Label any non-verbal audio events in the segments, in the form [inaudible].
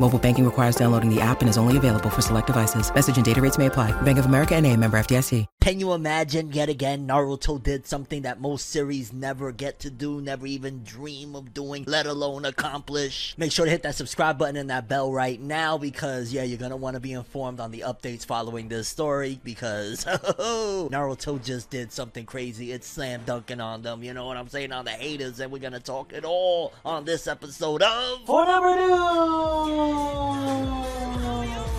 Mobile banking requires downloading the app and is only available for select devices. Message and data rates may apply. Bank of America and a member FDIC. Can you imagine yet again Naruto did something that most series never get to do, never even dream of doing, let alone accomplish? Make sure to hit that subscribe button and that bell right now because yeah, you're gonna want to be informed on the updates following this story because [laughs] Naruto just did something crazy. It's slam dunking on them, you know what I'm saying, on the haters, and we're gonna talk it all on this episode of For number two.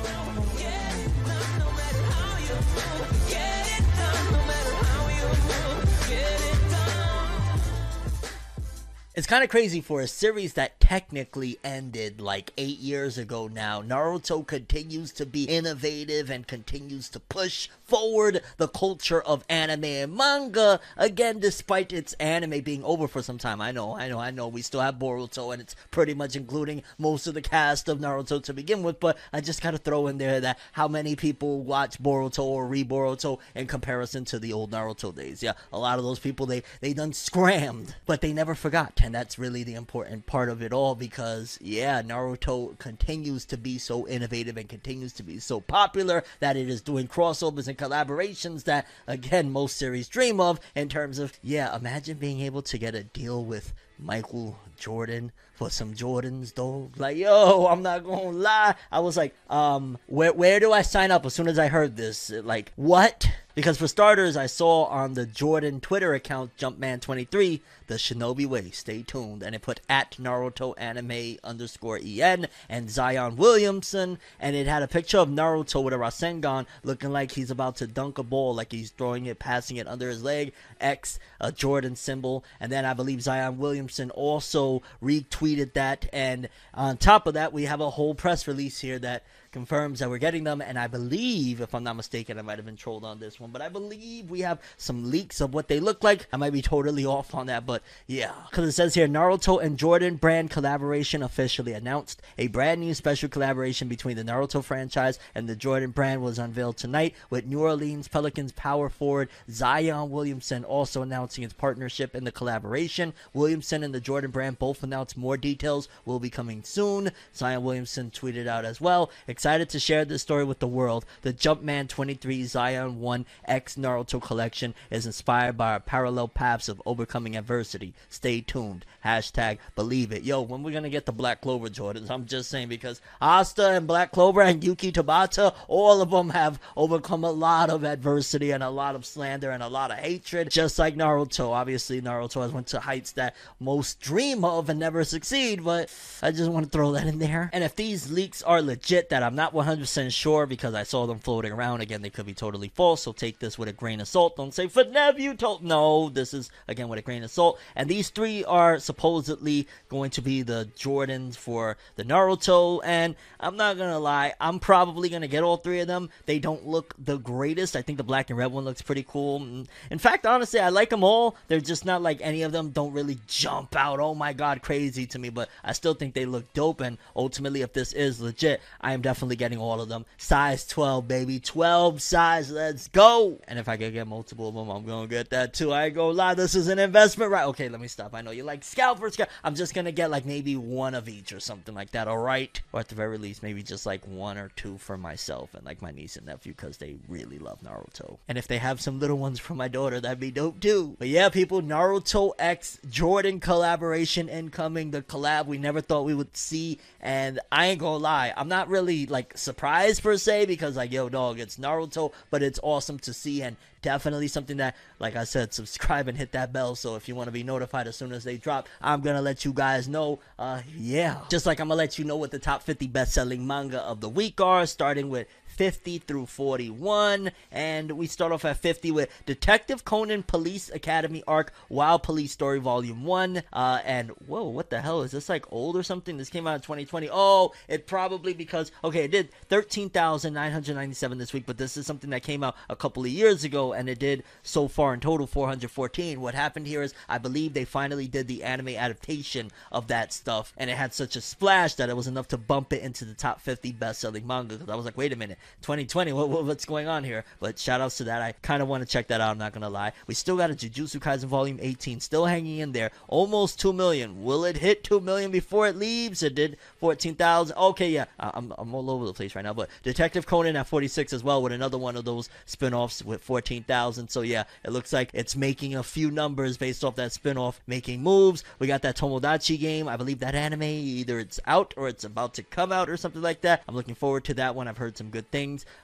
It's kind of crazy for a series that technically ended like eight years ago now. Naruto continues to be innovative and continues to push forward the culture of anime and manga. Again, despite its anime being over for some time. I know, I know, I know. We still have Boruto, and it's pretty much including most of the cast of Naruto to begin with. But I just gotta throw in there that how many people watch Boruto or re Boruto in comparison to the old Naruto days. Yeah, a lot of those people they they done scrammed, but they never forgot and that's really the important part of it all because yeah naruto continues to be so innovative and continues to be so popular that it is doing crossovers and collaborations that again most series dream of in terms of yeah imagine being able to get a deal with michael jordan for some jordans though like yo i'm not gonna lie. I was like um where, where do i sign up? As soon as i heard this like what because for starters, I saw on the Jordan Twitter account Jumpman23 the Shinobi Way. Stay tuned, and it put at Naruto Anime underscore En and Zion Williamson, and it had a picture of Naruto with a Rasengan looking like he's about to dunk a ball, like he's throwing it, passing it under his leg. X a Jordan symbol, and then I believe Zion Williamson also retweeted that, and on top of that, we have a whole press release here that confirms that we're getting them, and I believe, if I'm not mistaken, I might have been trolled on this one, but I believe we have some leaks of what they look like. I might be totally off on that, but yeah, because it says here Naruto and Jordan brand collaboration officially announced. A brand new special collaboration between the Naruto franchise and the Jordan brand was unveiled tonight, with New Orleans Pelicans power forward Zion Williamson also announcing its partnership in the collaboration. Williamson and the Jordan brand both announced more details will be coming soon. Zion Williamson tweeted out as well excited to share this story with the world. The Jumpman 23 Zion 1 X Naruto collection is inspired by our parallel paths of overcoming adversity. Stay tuned. Hashtag believe it. Yo, when we're gonna get the Black Clover Jordans? I'm just saying because Asta and Black Clover and Yuki Tabata, all of them have overcome a lot of adversity and a lot of slander and a lot of hatred, just like Naruto. Obviously, Naruto has went to heights that most dream of and never succeed, but I just want to throw that in there. And if these leaks are legit, that I'm not 100% sure because I saw them floating around. Again, they could be totally false, so take this with a grain of salt. Don't say, for you told. No, this is, again, with a grain of salt. And these three are supposedly going to be the Jordans for the Naruto. And I'm not going to lie, I'm probably going to get all three of them. They don't look the greatest. I think the black and red one looks pretty cool. Mm, in fact, honestly, I like them all. They're just not like any of them don't really jump out, oh my god, crazy to me. But I still think they look dope. And ultimately, if this is legit, I am definitely definitely getting all of them. Size 12, baby. 12 size. Let's go. And if I can get multiple of them, I'm going to get that too. I ain't gonna lie. This is an investment, right? Okay, let me stop. I know you like scalp for scalp. I'm just going to get like maybe one of each or something like that, all right? Or at the very least, maybe just like one or two for myself and like my niece and nephew because they really love Naruto. And if they have some little ones for my daughter, that'd be dope too. But yeah, people, Naruto X Jordan collaboration incoming. The collab we never thought we would see. And I ain't gonna lie, I'm not really like surprised per se because like yo dog, it's Naruto, but it's awesome to see and definitely something that like I said, subscribe and hit that bell so if you want to be notified as soon as they drop, I'm gonna let you guys know. Uh yeah. Just like I'm gonna let you know what the top 50 best selling manga of the week are, starting with 50 through 41. And we start off at 50 with Detective Conan Police Academy Arc Wild Police Story Volume 1. Uh, and whoa, what the hell? Is this like old or something? This came out in 2020. Oh, it probably because, okay, it did 13,997 this week, but this is something that came out a couple of years ago and it did so far in total 414. What happened here is I believe they finally did the anime adaptation of that stuff and it had such a splash that it was enough to bump it into the top 50 best selling manga because I was like, wait a minute, 2020, what, what, what's going on here? But shout outs to that. I kind of want to check that out. I'm not going to lie. We still got a Jujutsu Kaisen Volume 18 still hanging in there. Almost 2 million. Will it hit 2 million before it leaves? It did 14,000. Okay, yeah. I'm, I'm all over the place right now. But Detective Conan at 46 as well with another one of those spin offs with 14,000. So yeah, it looks like it's making a few numbers based off that spin off, making moves. We got that Tomodachi game. I believe that anime, either it's out or it's about to come out or something like that. I'm looking forward to that one. I've heard some good things.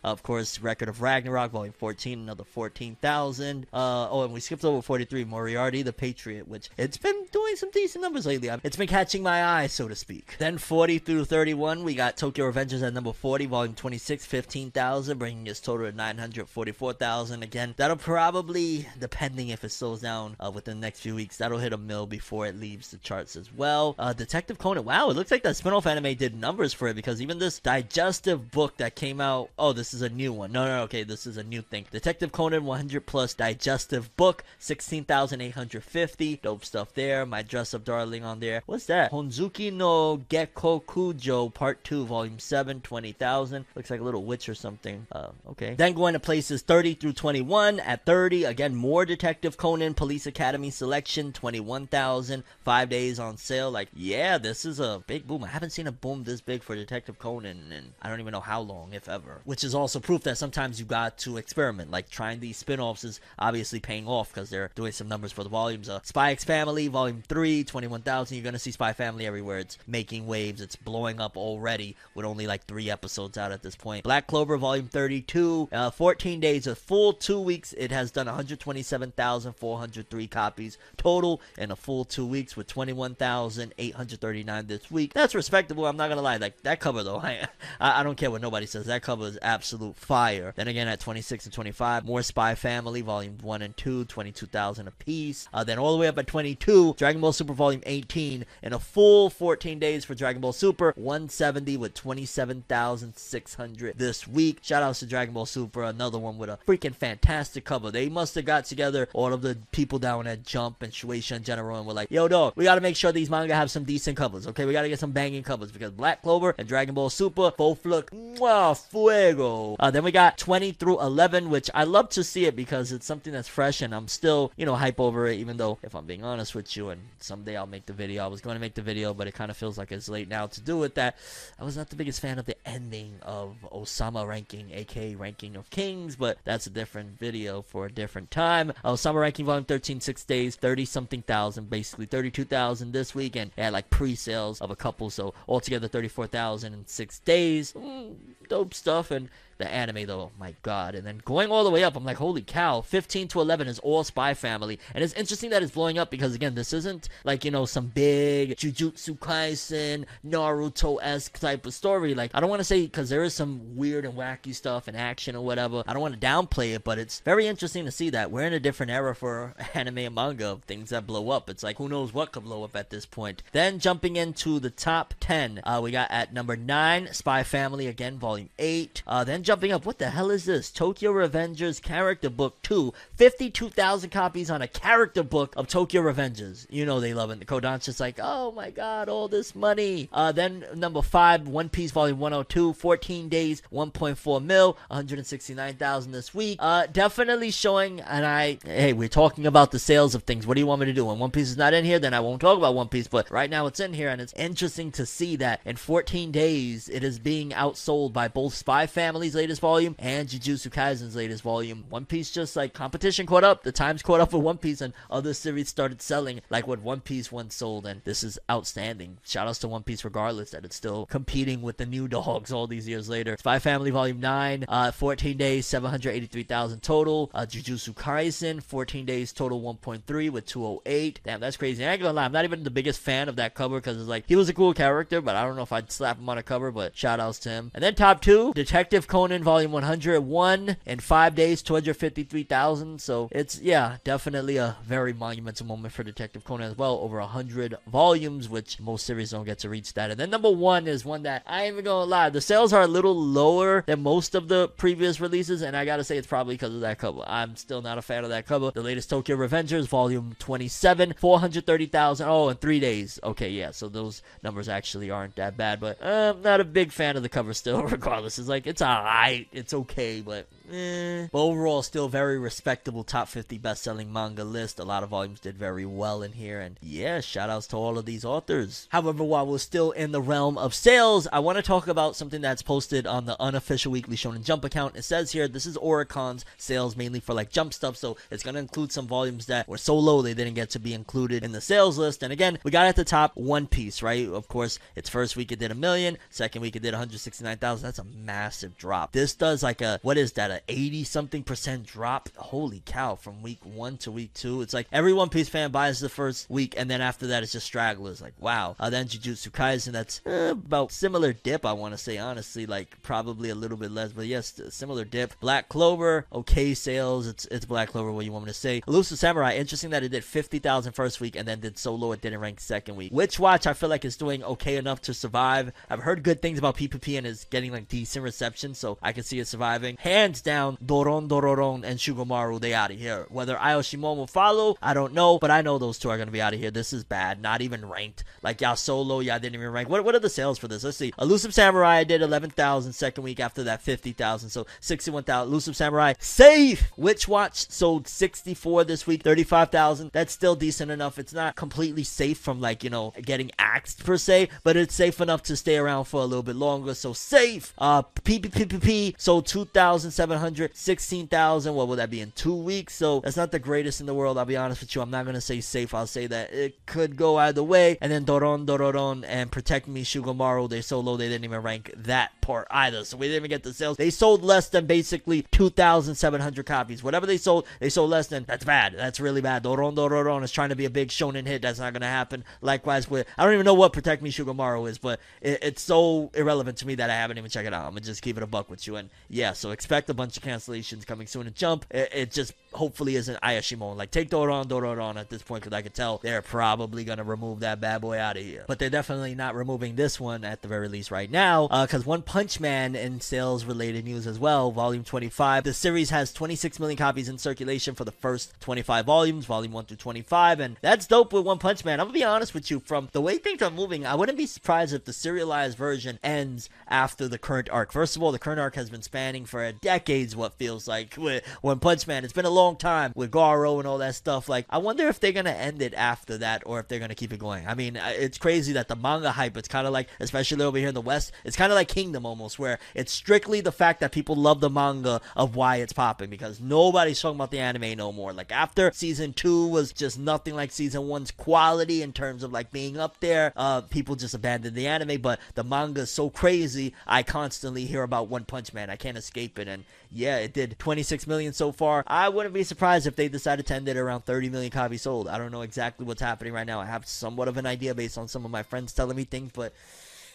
Of course, Record of Ragnarok, Volume 14, another 14,000. Uh, oh, and we skipped over 43, Moriarty the Patriot, which it's been doing some decent numbers lately. It's been catching my eye, so to speak. Then 40 through 31, we got Tokyo Revengers at number 40, Volume 26, 15,000, bringing its total to 944,000. Again, that'll probably, depending if it slows down uh, within the next few weeks, that'll hit a mill before it leaves the charts as well. Uh, Detective Conan, wow, it looks like that spin off anime did numbers for it because even this digestive book that came out, oh, this is a new one. No, no, okay, this is a new thing. Detective Conan 100 plus digestive book, 16,850. Dope stuff there. My dress up darling on there. What's that? Honzuki no Gekkokujo Part 2, Volume 7, 20,000. Looks like a little witch or something. Uh, okay. Then going to places 30 through 21. At 30, again, more Detective Conan Police Academy selection, 21,000. Five days on sale. Like, yeah, this is a big boom. I haven't seen a boom this big for Detective Conan and I don't even know how long, if ever. Which is also proof that sometimes you got to experiment. Like, trying these spin offs is obviously paying off because they're doing some numbers for the volumes. Uh, Spy X Family, Volume 3, 21,000. You're going to see Spy Family everywhere. It's making waves. It's blowing up already with only like three episodes out at this point. Black Clover, Volume 32, uh, 14 days, a full two weeks. It has done 127,403 copies total in a full two weeks with 21,839 this week. That's respectable. I'm not going to lie. Like, that cover, though, [laughs] I, I don't care what nobody says. That cover is absolute fire. Then again, at 26 and 25, more Spy Family, Volume 1 and 2, 22,000 apiece. Uh, then all the way up at 22, Dragon Ball Super Volume 18 in a full 14 days for Dragon Ball Super, 170 with 27,600 this week. Shout outs to Dragon Ball Super, another one with a freaking fantastic cover. They must have got together all of the people down at Jump and Shueisha in general and were like, yo, dog, we got to make sure these manga have some decent covers, okay? We got to get some banging covers because Black Clover and Dragon Ball Super both look mwah, fuego. Uh, then we got 20 through 11, which I love to see it because it's something that's fresh and I'm still, you know, hype over it, even though, if I'm being honest with you, and someday I'll make the video. I was going to make the video, but it kind of feels like it's late now to do it. That I was not the biggest fan of the ending of Osama ranking, aka Ranking of Kings, but that's a different video for a different time. Osama ranking volume 13, six days, 30 something thousand, basically 32,000 this week, and had like pre sales of a couple, so altogether 34,000 in six days. Mm, dope stuff, and the anime though, my god. And then going all the way up, I'm like, holy cow, 15 to 11 is all Spy Family. And it's interesting that it's blowing up because, again, this isn't like, you know, some big Jujutsu Kaisen, Naruto esque type of story. Like, I don't want to say because there is some weird and wacky stuff and action or whatever. I don't want to downplay it, but it's very interesting to see that we're in a different era for [laughs] anime and manga of things that blow up. It's like, who knows what could blow up at this point. Then jumping into the top 10, uh, we got at number 9, Spy Family, again, volume 8. Uh, then jumping up, what the hell is this? Tokyo Revengers Character Book 2. 52,000 copies on a character book of Tokyo Revengers. You know they love it. The Kodansha's like, oh my god, all this money. Uh, then number 5, One Piece Volume 102. 14 days, 1.4 mil, 169,000 this week. Uh, definitely showing, and I, hey, we're talking about the sales of things. What do you want me to do? When One Piece is not in here, then I won't talk about One Piece, but right now it's in here, and it's interesting to see that in 14 days, it is being outsold by both Spy Family's latest volume and Jujutsu Kaisen's latest volume. One Piece just like competition caught up. The times caught up with One Piece, and other series started selling like what One Piece once sold, and this is outstanding. Shout outs to One Piece regardless that it's still competing with the new dogs all these years later. Spy Family Volume 9, uh, 14 days, 783,000 total. Uh, Jujutsu Kaisen, 14 days total 1.3 with 208. Damn, that's crazy. I ain't gonna lie, I'm not even the biggest fan of that cover because it's like he was a cool character, but I don't know if I'd slap him on a cover. But shout outs to him. And then top two, Detective Conan Shonen Volume 101 in five days, 253,000. So it's, yeah, definitely a very monumental moment for Detective Conan as well. Over 100 volumes, which most series don't get to reach that. And then number one is one that I ain't even gonna lie, the sales are a little lower than most of the previous releases, and I gotta say it's probably because of that cover. I'm still not a fan of that cover. The latest Tokyo Revengers, Volume 27, 430,000. Oh, in three days. Okay, yeah, so those numbers actually aren't that bad, but uh, I'm not a big fan of the cover still, [laughs] regardless. It's like, it's alright, it's okay, but eh. But overall, still very respectable top 50 best selling manga list. A lot of volumes did very well in here, and yeah, shout outs to all of these authors. However, while we're still in the realm of sales, I want to talk about something that's posted on the unofficial Weekly Shonen Jump account. It says here this is Oricon's sales mainly for like jump stuff, so it's going to include some volumes that were so low they didn't get to be included in the sales list. And again, we got at the top One Piece, right? Of course, its first week it did a million, second week it did 169,000. That's a massive drop. This does like a, what is that, a 80 something percent drop? Holy cow, from week one to week two. It's like every One Piece fan buys the first week, and then after that, it's just stragglers. Like, wow. Uh, then Jujutsu Kaisen, that's uh, about similar dip, I want to say, honestly, like probably a little bit less, but yes, similar dip. Black Clover, okay sales. It's it's Black Clover, what you want me to say. Elusive Samurai, interesting that it did 50,000 first week and then did so low it didn't rank second week. Witch Watch, I feel like is doing okay enough to survive. I've heard good things about PPP and is getting like decent reception, so I can see it surviving. Hands down, Doron Dororon and Shugomaru, they out of here. Whether Ayashimon will follow, I don't know, but I know those two are going to be out of here. This is bad. Not even ranked. Like, y'all solo, y'all didn't even rank. What, what are the sales for this? Let's see. Elusive Samurai did 11,000 second week after that 50,000. So 61,000. Elusive Samurai safe. Witch Watch sold 64 this week, 35,000. That's still decent enough. It's not completely safe from like, you know, getting axed per se, but it's safe enough to stay around for a little bit longer. So safe. Uh, PPPPP sold 2,700, 16,000. What would that be in two weeks? So that's not the greatest in the world. I'll be honest with you. I'm not going to say safe. I'll say that it could go either way. And then Doron Dororon and Protect Me Shugomaru, they so low they didn't even rank that part either. So we didn't even get the sales. They sold less than basically 2,700 copies. Whatever they sold, they sold less than. That's bad. That's really bad. Doron Dororon is trying to be a big shonen hit. That's not going to happen. Likewise with, I don't even know what Protect Me Shugomaru is, but it, it's so irrelevant to me that I haven't even checked it out. I'm going to just keep it a buck with you. And yeah, so expect a bunch of cancellations coming soon and jump. It, it just hopefully isn't Ayashimon. Like take Doron Dororon at this point because I could tell they're probably going to remove that bad boy out of here. But they're definitely not removing this one at the very least right now because uh, One Punch Man in sales related news as well, volume 25. The series has 26 million copies in circulation for the first 25 volumes, volume 1 through 25, and that's dope with One Punch Man. I'm gonna be honest with you, from the way things are moving, I wouldn't be surprised if the serialized version ends after the current arc. First of all, the current arc has been spanning for decades, what feels like, with One Punch Man. It's been a long time with Garo and all that stuff. Like, I wonder if they're gonna end it after that or if they're gonna keep it going. I mean, it's crazy that the manga hype, it's kind of like, especially over here in the West, it's kind of like Kingdom almost, where it's strictly the fact that people love the manga of why it's popping because nobody's talking about the anime no more. Like after season two was just nothing like season one's quality in terms of like being up there. Uh, people just abandoned the anime, but the manga is so crazy. I constantly hear about One Punch Man. I can't escape it, and yeah, it did 26 million so far. I wouldn't be surprised if they decided to end it around 30 million copies sold. I don't know exactly what's happening right now. I have somewhat of an idea based on some of my friends telling me things, but.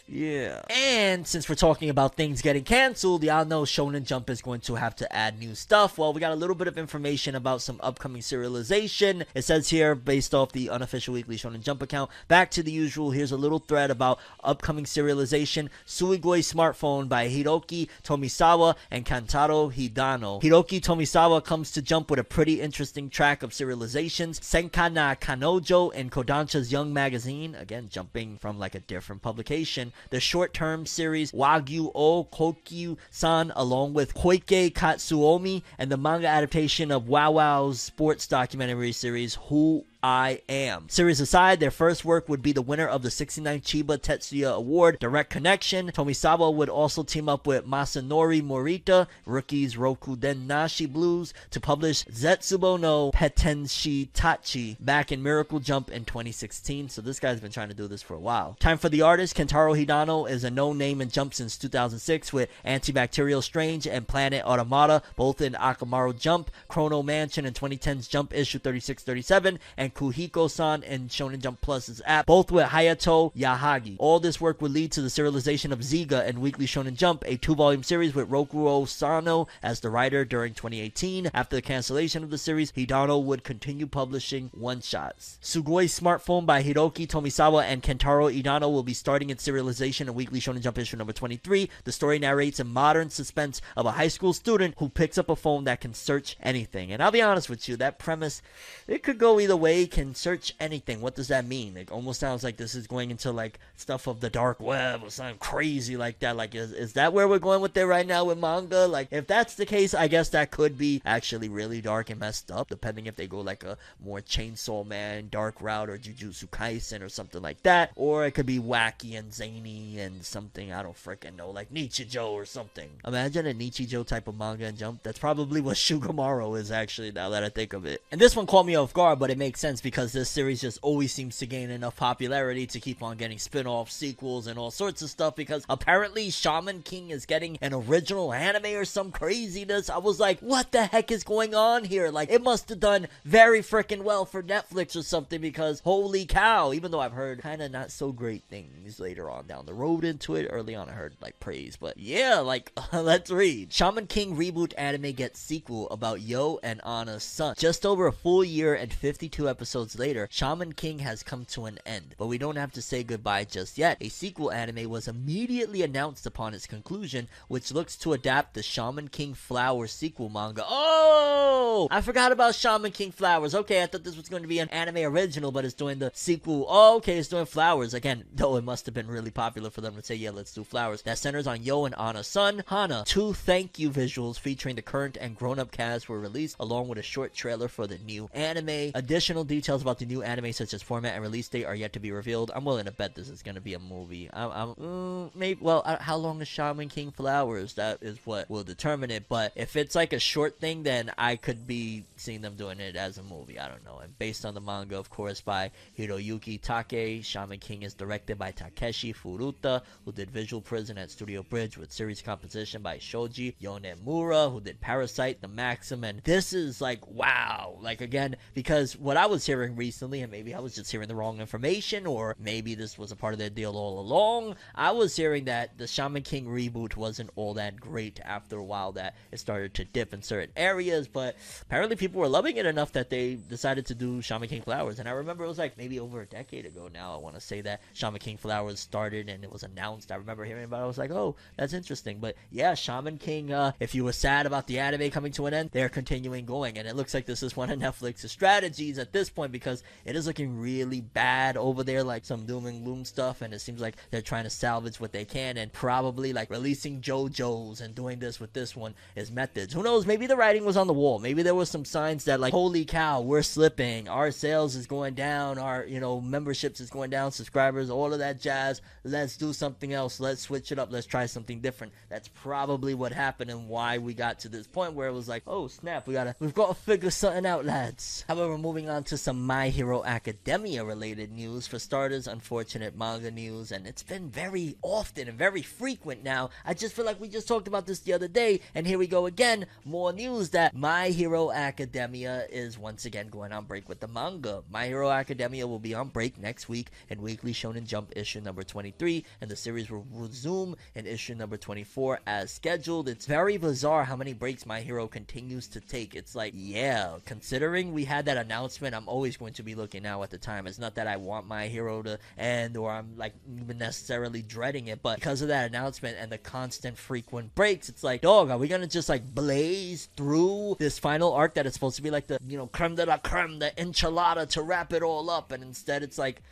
Yeah. And since we're talking about things getting canceled, y'all know Shonen Jump is going to have to add new stuff. Well, we got a little bit of information about some upcoming serialization. It says here, based off the unofficial weekly Shonen Jump account, back to the usual. Here's a little thread about upcoming serialization Sugoi Smartphone by Hiroki Tomisawa and Kentaro Hidano. Hiroki Tomisawa comes to Jump with a pretty interesting track of serializations Senka na Kanojo and Kodansha's Young Magazine. Again, jumping from like a different publication the short term series Wagyu o Kokyu san, along with Koike Katsuomi, and the manga adaptation of WOWOW's sports documentary series Who I Am. Series aside, their first work would be the winner of the 69th Chiba Tetsuya Award, Direct Connection. Tomisawa would also team up with Masanori Morita, Rookies Rokuden Nashi Blues, to publish Zetsubo no Petenshi Tachi back in Miracle Jump in 2016. So this guy's been trying to do this for a while. Time for the artist. Kentaro Hidano is a known name in Jump since 2006 with Antibacterial Strange and Planet Automata, both in Akamaru Jump, Chrono Mansion in 2010's Jump issue 3637, and Kuhiko-san and Shonen Jump Plus's app, both with Hayato Yahagi. All this work would lead to the serialization of Ziga and Weekly Shonen Jump, a two-volume series with Rokuo Sano as the writer during 2018. After the cancellation of the series, Hidano would continue publishing one-shots. Sugoi Smartphone by Hiroki Tomisawa and Kentaro Hidano will be starting its serialization in Weekly Shonen Jump issue number 23. The story narrates a modern suspense of a high school student who picks up a phone that can search anything. And I'll be honest with you, that premise, it could go either way. Can search anything. What does that mean? It almost sounds like this is going into like stuff of the dark web or something crazy like that. Like, is, is that where we're going with it right now with manga? Like, if that's the case, I guess that could be actually really dark and messed up, depending if they go like a more Chainsaw Man, dark route, or Jujutsu Kaisen or something like that. Or it could be wacky and zany and something, I don't freaking know, like Nichijou or something. Imagine a Nichijou type of manga and jump. That's probably what [laughs] Shugomaru is actually, now that I think of it. And this one caught me off guard, but it makes sense because this series just always seems to gain enough popularity to keep on getting spin off sequels and all sorts of stuff because apparently Shaman King is getting an original anime or some craziness. I was like, what the heck is going on here? Like, it must have done very freaking well for Netflix or something because holy cow, even though I've heard kind of not so great things later on down the road into it, early on I heard like praise, but yeah, like, [laughs] let's read. Shaman King reboot anime gets sequel about Yo and Anna's son. Just over a full year and 52 episodes later, Shaman King has come to an end, but we don't have to say goodbye just yet. A sequel anime was immediately announced upon its conclusion, which looks to adapt the Shaman King Flowers sequel manga. Oh! I forgot about Shaman King Flowers. Okay, I thought this was going to be an anime original, but it's doing the sequel. Oh, okay, it's doing Flowers. Again, [laughs] though it must have been really popular for them to say, yeah, let's do Flowers. That centers on Yo and Anna's son, Hana. Two thank you visuals featuring the current and grown up cast were released, along with a short trailer for the new anime. Additional details about the new anime, such as format and release date, are yet to be revealed. I'm willing to bet this is going to be a movie. I'm, I'm mm, maybe. Well, uh, how long is Shaman King Flowers? That is what will determine it. But if it's like a short thing, then I could be seeing them doing it as a movie. I don't know. And based on the manga, of course, by Hiroyuki Takei, Shaman King is directed by Takeshi Furuta, who did Visual Prison at Studio Bridge with series composition by Shoji Yonemura, who did Parasyte, The Maxim, and this is like wow. Like again, because what I was hearing recently, and maybe I was just hearing the wrong information, or maybe this was a part of their deal all along. I was hearing that the Shaman King reboot wasn't all that great after a while, that it started to dip in certain areas, but apparently people were loving it enough that they decided to do Shaman King Flowers. And I remember it was like maybe over a decade ago now, I want to say that Shaman King Flowers started and it was announced. I remember hearing about it. I was like, oh, that's interesting. But yeah, Shaman King, uh, if you were sad about the anime coming to an end, they're continuing going. And it looks like this is one of Netflix's strategies at this point because it is looking really bad over there, like some doom and gloom stuff. And it seems like they're trying to salvage what they can and probably like releasing JoJo's and doing this with this one is methods. Who knows? Maybe the writing was on the wall. Maybe there was some signs that like, holy cow, we're slipping. Our sales is going down. Our, you know, memberships is going down. Subscribers, all of that jazz. Let's do something else. Let's switch it up. Let's try something different. That's probably what happened and why we got to this point where it was like, oh snap, we gotta, we've got to figure something out, lads. However, moving on to some My Hero Academia related news. For starters, unfortunate manga news, and it's been very often and very frequent now. I just feel like we just talked about this the other day, and here we go again. More news that My Hero Academia is once again going on break with the manga. My Hero Academia will be on break next week in Weekly Shonen Jump issue number 23, and the series will resume in issue number 24 as scheduled. It's very bizarre how many breaks My Hero continues to take. It's like, yeah, considering we had that announcement, I'm always going to be looking now at the time. It's not that I want My Hero to end or I'm like even necessarily dreading it, but because of that announcement and the constant frequent breaks, it's like, dog, are we gonna just like blaze through this final arc that is supposed to be like the, you know, creme de la creme, the enchilada to wrap it all up, and instead it's like,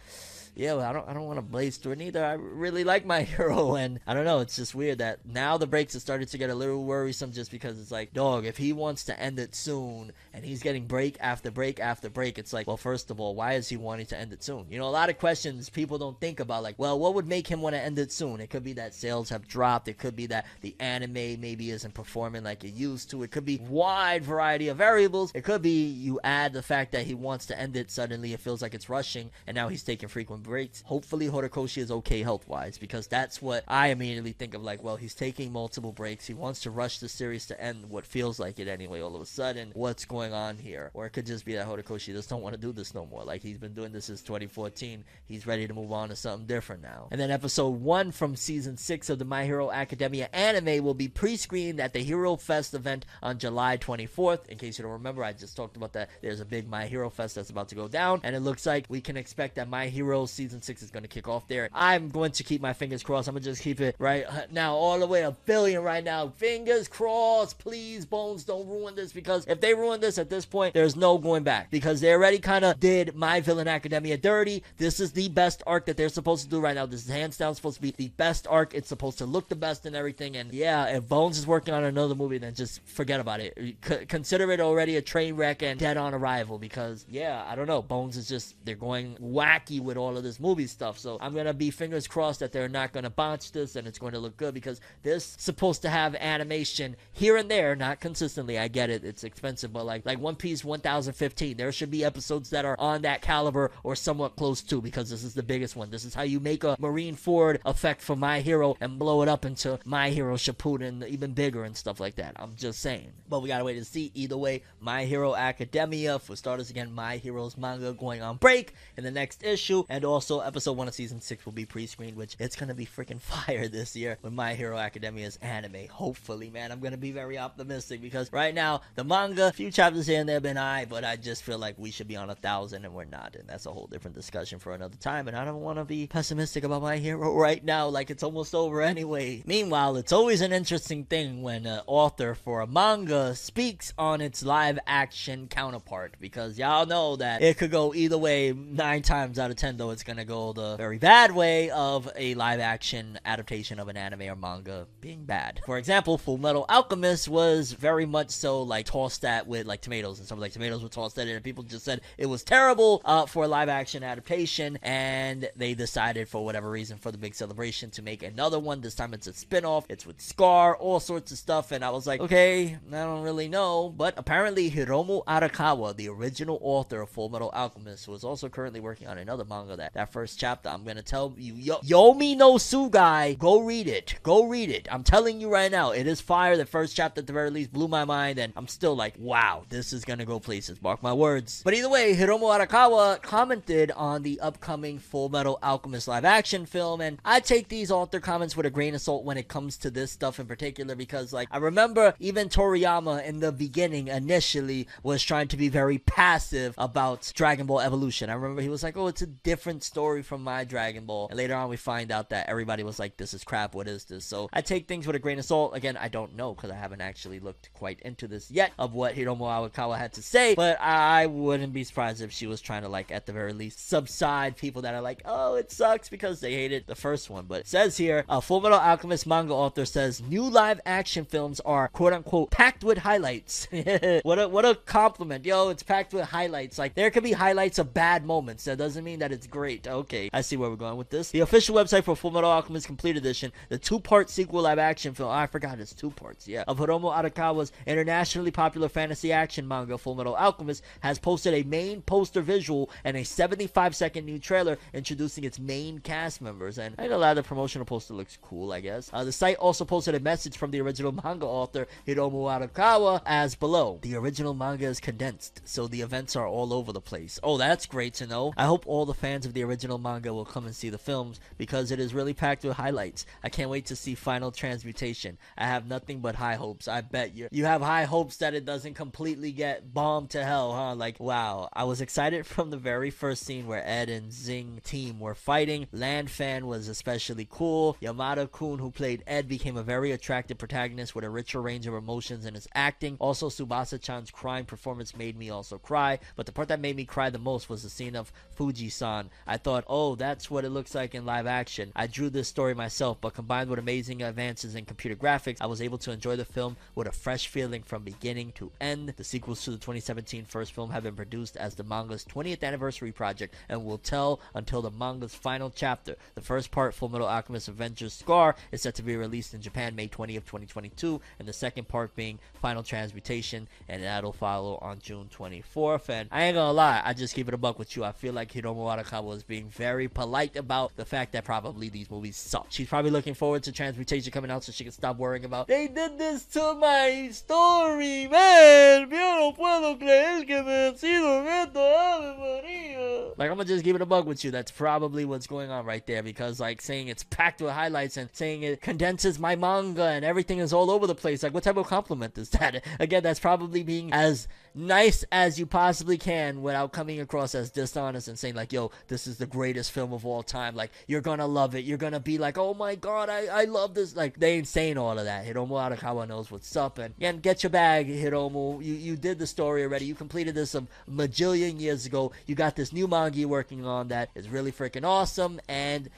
yeah, well, I don't I don't want to blaze through it either. I really like my [laughs] hero, and I don't know. It's just weird that now the breaks have started to get a little worrisome, just because it's like, dog, if he wants to end it soon, and he's getting break after break after break, it's like, well, first of all, why is he wanting to end it soon? You know, a lot of questions people don't think about, like, well, what would make him want to end it soon? It could be that sales have dropped. It could be that the anime maybe isn't performing like it used to. It could be wide variety of variables. It could be you add the fact that he wants to end it suddenly. It feels like it's rushing, and now he's taking frequent breaks. Hopefully, Horikoshi is okay health wise because that's what I immediately think of. Like, well, he's taking multiple breaks. He wants to rush the series to end what feels like it anyway. All of a sudden, what's going on here? Or it could just be that Horikoshi just don't want to do this no more. Like he's been doing this since 2014. He's ready to move on to something different now. And then episode one from season six of the My Hero Academia anime will be pre-screened at the Hero Fest event on July 24th. In case you don't remember, I just talked about that. There's a big My Hero Fest that's about to go down, and it looks like we can expect that My Hero season six is going to kick off there. I'm going to keep my fingers crossed. I'm gonna just keep it right uh, now all the way a billion right now. Fingers crossed. Please, Bones, don't ruin this because if they ruin this at this point, there's no going back because they already kind of did My Villain Academia dirty. This is the best arc that they're supposed to do right now. This is hands down supposed to be the best arc. It's supposed to look the best and everything. And yeah, if Bones is working on another movie, then just forget about it. C- consider it already a train wreck and dead on arrival because yeah, I don't know. Bones is just they're going wacky with all of this movie stuff. So I'm gonna be fingers crossed that they're not gonna botch this and it's going to look good because this supposed to have animation here and there, not consistently. I get it, it's expensive, but like like One Piece 1015, there should be episodes that are on that caliber or somewhat close to because this is the biggest one. This is how you make a Marineford effect for My Hero and blow it up into My Hero Shippuden even bigger and stuff like that. I'm just saying. But we gotta wait to see. Either way, My Hero Academia for starters again, My Hero's manga going on break in the next issue, and also episode one of season six will be pre-screened, which it's gonna be freaking [laughs] fire this year when My Hero Academia's anime. Hopefully, man, I'm gonna be very optimistic because right now the manga, a few chapters here and there been high, but I just feel like we should be on a thousand and we're not, and that's a whole different discussion for another time. And I don't want to be pessimistic about My Hero [laughs] right now, like it's almost over anyway. Meanwhile, it's always an interesting thing when an author for a manga speaks on its live action counterpart because y'all know that it could go either way. Nine times out of ten, though, it's gonna go the very bad way of a live action adaptation of an anime or manga being bad. For example, Full Metal Alchemist was very much so like tossed at with like tomatoes and stuff like tomatoes were tossed at it, and people just said it was terrible uh, for a live action adaptation, and they decided for whatever reason for the big celebration to make another one. This time it's a spin off, it's with Scar, all sorts of stuff, and I was like, okay, I don't really know, but apparently Hiromu Arakawa, the original author of Full Metal Alchemist, was also currently working on another manga that that first chapter. I'm gonna tell you, Yo- Yomi no Tsugai, go read it, go read it. I'm telling you right now, it is fire. The first chapter at the very least blew my mind, and I'm still like, wow, this is gonna go places. Mark my words. But either way, Hiromu Arakawa commented on the upcoming Full Metal Alchemist live action film, and I take these author comments with a grain of salt when it comes to this stuff in particular because, like, I remember even Toriyama in the beginning initially was trying to be very passive about Dragon Ball Evolution. I remember he was like, oh, it's a different story from my Dragon Ball. And later on, we find out that everybody was like, this is crap. What is this? So I take things with a grain of salt. Again, I don't know because I haven't actually looked quite into this yet of what Hiromu Arakawa had to say, but I wouldn't be surprised if she was trying to, like, at the very least, subside people that are like, oh, it sucks because they hated the first one. But it says here, a Full Metal Alchemist manga author says new live action films are quote unquote packed with highlights. [laughs] what a what a compliment, yo! It's packed with highlights. Like there could be highlights of bad moments. That doesn't mean that it's great. Okay, I see where we're going with this. The official website for Full Metal Alchemist Complete Edition, the two-part sequel live action film. Oh, I forgot it's two parts. Yeah, of Hiromu Arakawa's internationally popular fantasy action manga Full Metal Alchemist has posted a main poster visual and a 75-second new trailer introducing its main cast members. And I ain't lie, the promotional poster looks cool. I guess. Uh, the site also posted a message from the original manga author Hiromu Arakawa as below. The original manga is condensed, so the events are all over the place. Oh, that's great to know. I hope all the fans of the original manga will come and see the films because it is really packed with highlights. I can't wait to see Final Transmutation. I have nothing but high hopes. I bet you you have high hopes that it doesn't completely get bombed to hell, huh? Like, wow. I was excited [laughs] from the very first scene where Ed and Zing team were fighting. Lan Fan was especially cool. Yamada Kun, who played Ed, became a very attractive protagonist with a richer range of emotions in his acting. Also, Tsubasa Chan's crying performance made me also cry, but the part that made me cry the most was the scene of Fuji san. I thought, oh, that's what it looks like in live action. I drew this story myself, but combined with amazing advances in computer graphics, I was able to enjoy the film with a fresh feeling from beginning to end. The sequels to the 2017 first film have been produced as the manga's 20th anniversary project and will tell until the manga's final chapter. The first part, Full Metal Alchemist Avengers Scar, is set to be released in Japan May 20th, 2022, and the second part being Final Transmutation, and that'll follow on June 24th. And I ain't gonna lie, I just keep it a buck with you. I feel like Hiromu Arakawa was being very polite about the fact that probably these movies suck. She's probably looking forward to Transmutation coming out so she can stop worrying about they did this to my story, man. Yo no puedo creer que me sido Ave Maria. Like I'm gonna just give it a bug with you. That's probably what's going on right there because like saying it's packed with highlights and saying it condenses my manga and everything is all over the place. Like what type of compliment is that? [laughs] Again, that's probably being as nice as you possibly can without coming across as dishonest and saying like, yo, this is the greatest film of all time. Like you're gonna love it. You're gonna be like, oh my god, I, I love this. Like they ain't saying all of that. Hiromu Arakawa knows what's up. And again, get your bag, Hiromu. You you did the story already. You completed this a majillion years ago. You got this new manga you're working on that is really freaking awesome and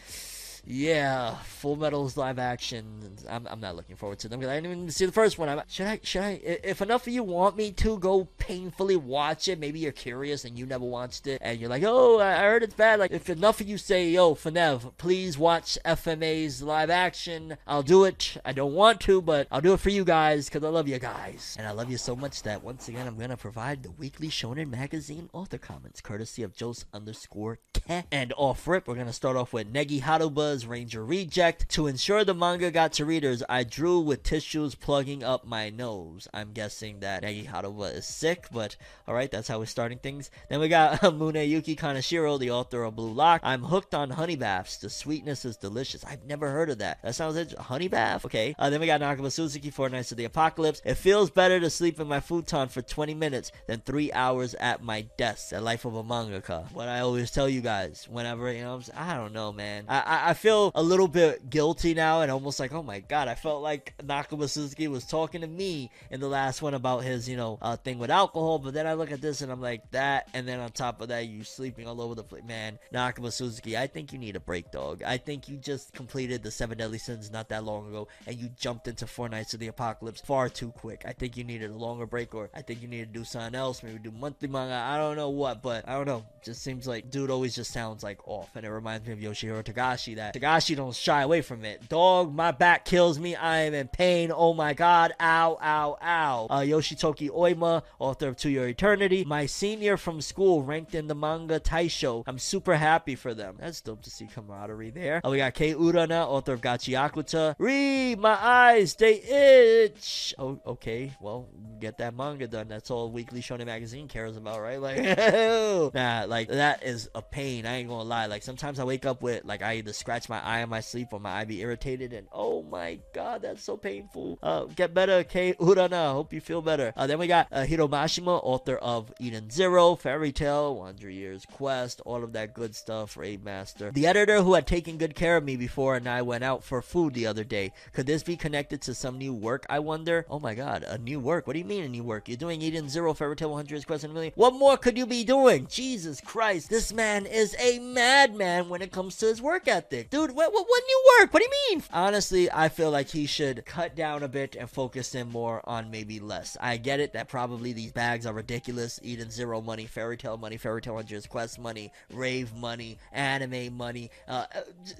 yeah, Full Metal's live action. I'm, I'm not looking forward to them because I didn't even see the first one. I'm, should I? Should I? If enough of you want me to go painfully watch it, maybe you're curious and you never watched it, and you're like, oh, I heard it's bad. Like, if enough of you say, yo, Fenev, please watch FMA's live action, I'll do it. I don't want to, but I'll do it for you guys because I love you guys, and I love you so much that once again I'm gonna provide the weekly Shonen Magazine author comments courtesy of Jose underscore Ke. And off rip, we're gonna start off with Negi Ranger Reject. To ensure the manga got to readers, I drew with tissues plugging up my nose. I'm guessing that Negi Haruba is sick, but alright, that's how we're starting things. Then we got [laughs] Muneyuki Kaneshiro, the author of Blue Lock. I'm hooked on honey baths. The sweetness is delicious. I've never heard of that. That sounds interesting. Honey bath? Okay. Uh, then we got Nakaba Suzuki, Four Knights of the Apocalypse. It feels better to sleep in my futon for 20 minutes than three hours at my desk. The life of a mangaka. What I always tell you guys, whenever, you know, I don't know, man. I, I, I feel a little bit guilty now and almost like, oh my god, I felt like Nakaba Suzuki was talking to me in the last one about his, you know, uh, thing with alcohol. But then I look at this and I'm like, that, and then on top of that, you sleeping all over the place. Man, Nakaba Suzuki, I think you need a break, dog. I think you just completed the Seven Deadly Sins not that long ago and you jumped into Four Knights of the Apocalypse far too quick. I think you needed a longer break or I think you need to do something else, maybe do monthly manga. I don't know what, but I don't know. Just seems like dude always just sounds like off. And it reminds me of Yoshihiro Togashi that Togashi don't shy away from it. Dog, my back kills me. I am in pain. Oh my god. Ow, ow, ow. Uh, Yoshitoki Oima, author of To Your Eternity. My senior from school ranked in the manga Taisho. I'm super happy for them. That's dope to see camaraderie there. Uh, we got Kei Urana, author of Gachiakuta. Read my eyes, they itch. Oh, okay. Well, get that manga done. That's all Weekly Shonen Magazine cares about, right? Like, [laughs] nah, like that is a pain. I ain't gonna lie. Like sometimes I wake up with like I either scratch my eye in my sleep or my eye be irritated, and oh my god, that's so painful. Uh, get better, Kei Urana. Hope you feel better. Uh, then we got uh, Hiro Mashima, author of Eden Zero, Fairy Tail 100 Years Quest, all of that good stuff. Rave Master, the editor who had taken good care of me before, and I went out for food the other day. Could this be connected to some new work? I wonder. Oh my god, a new work? What do you mean a new work? You're doing Eden Zero, Fairy Tail 100 Years Quest, and million. What more could you be doing? Jesus Christ, this man is a madman when it comes to his work ethic, dude. What what, what new work? What do you mean? Honestly, I feel like he should cut down a bit and focus in more on maybe less. I get it that probably these bags are ridiculous. Eden Zero money, Fairy Tail money, Fairy Tail 100 Years Quest money, Rave money, anime money, uh,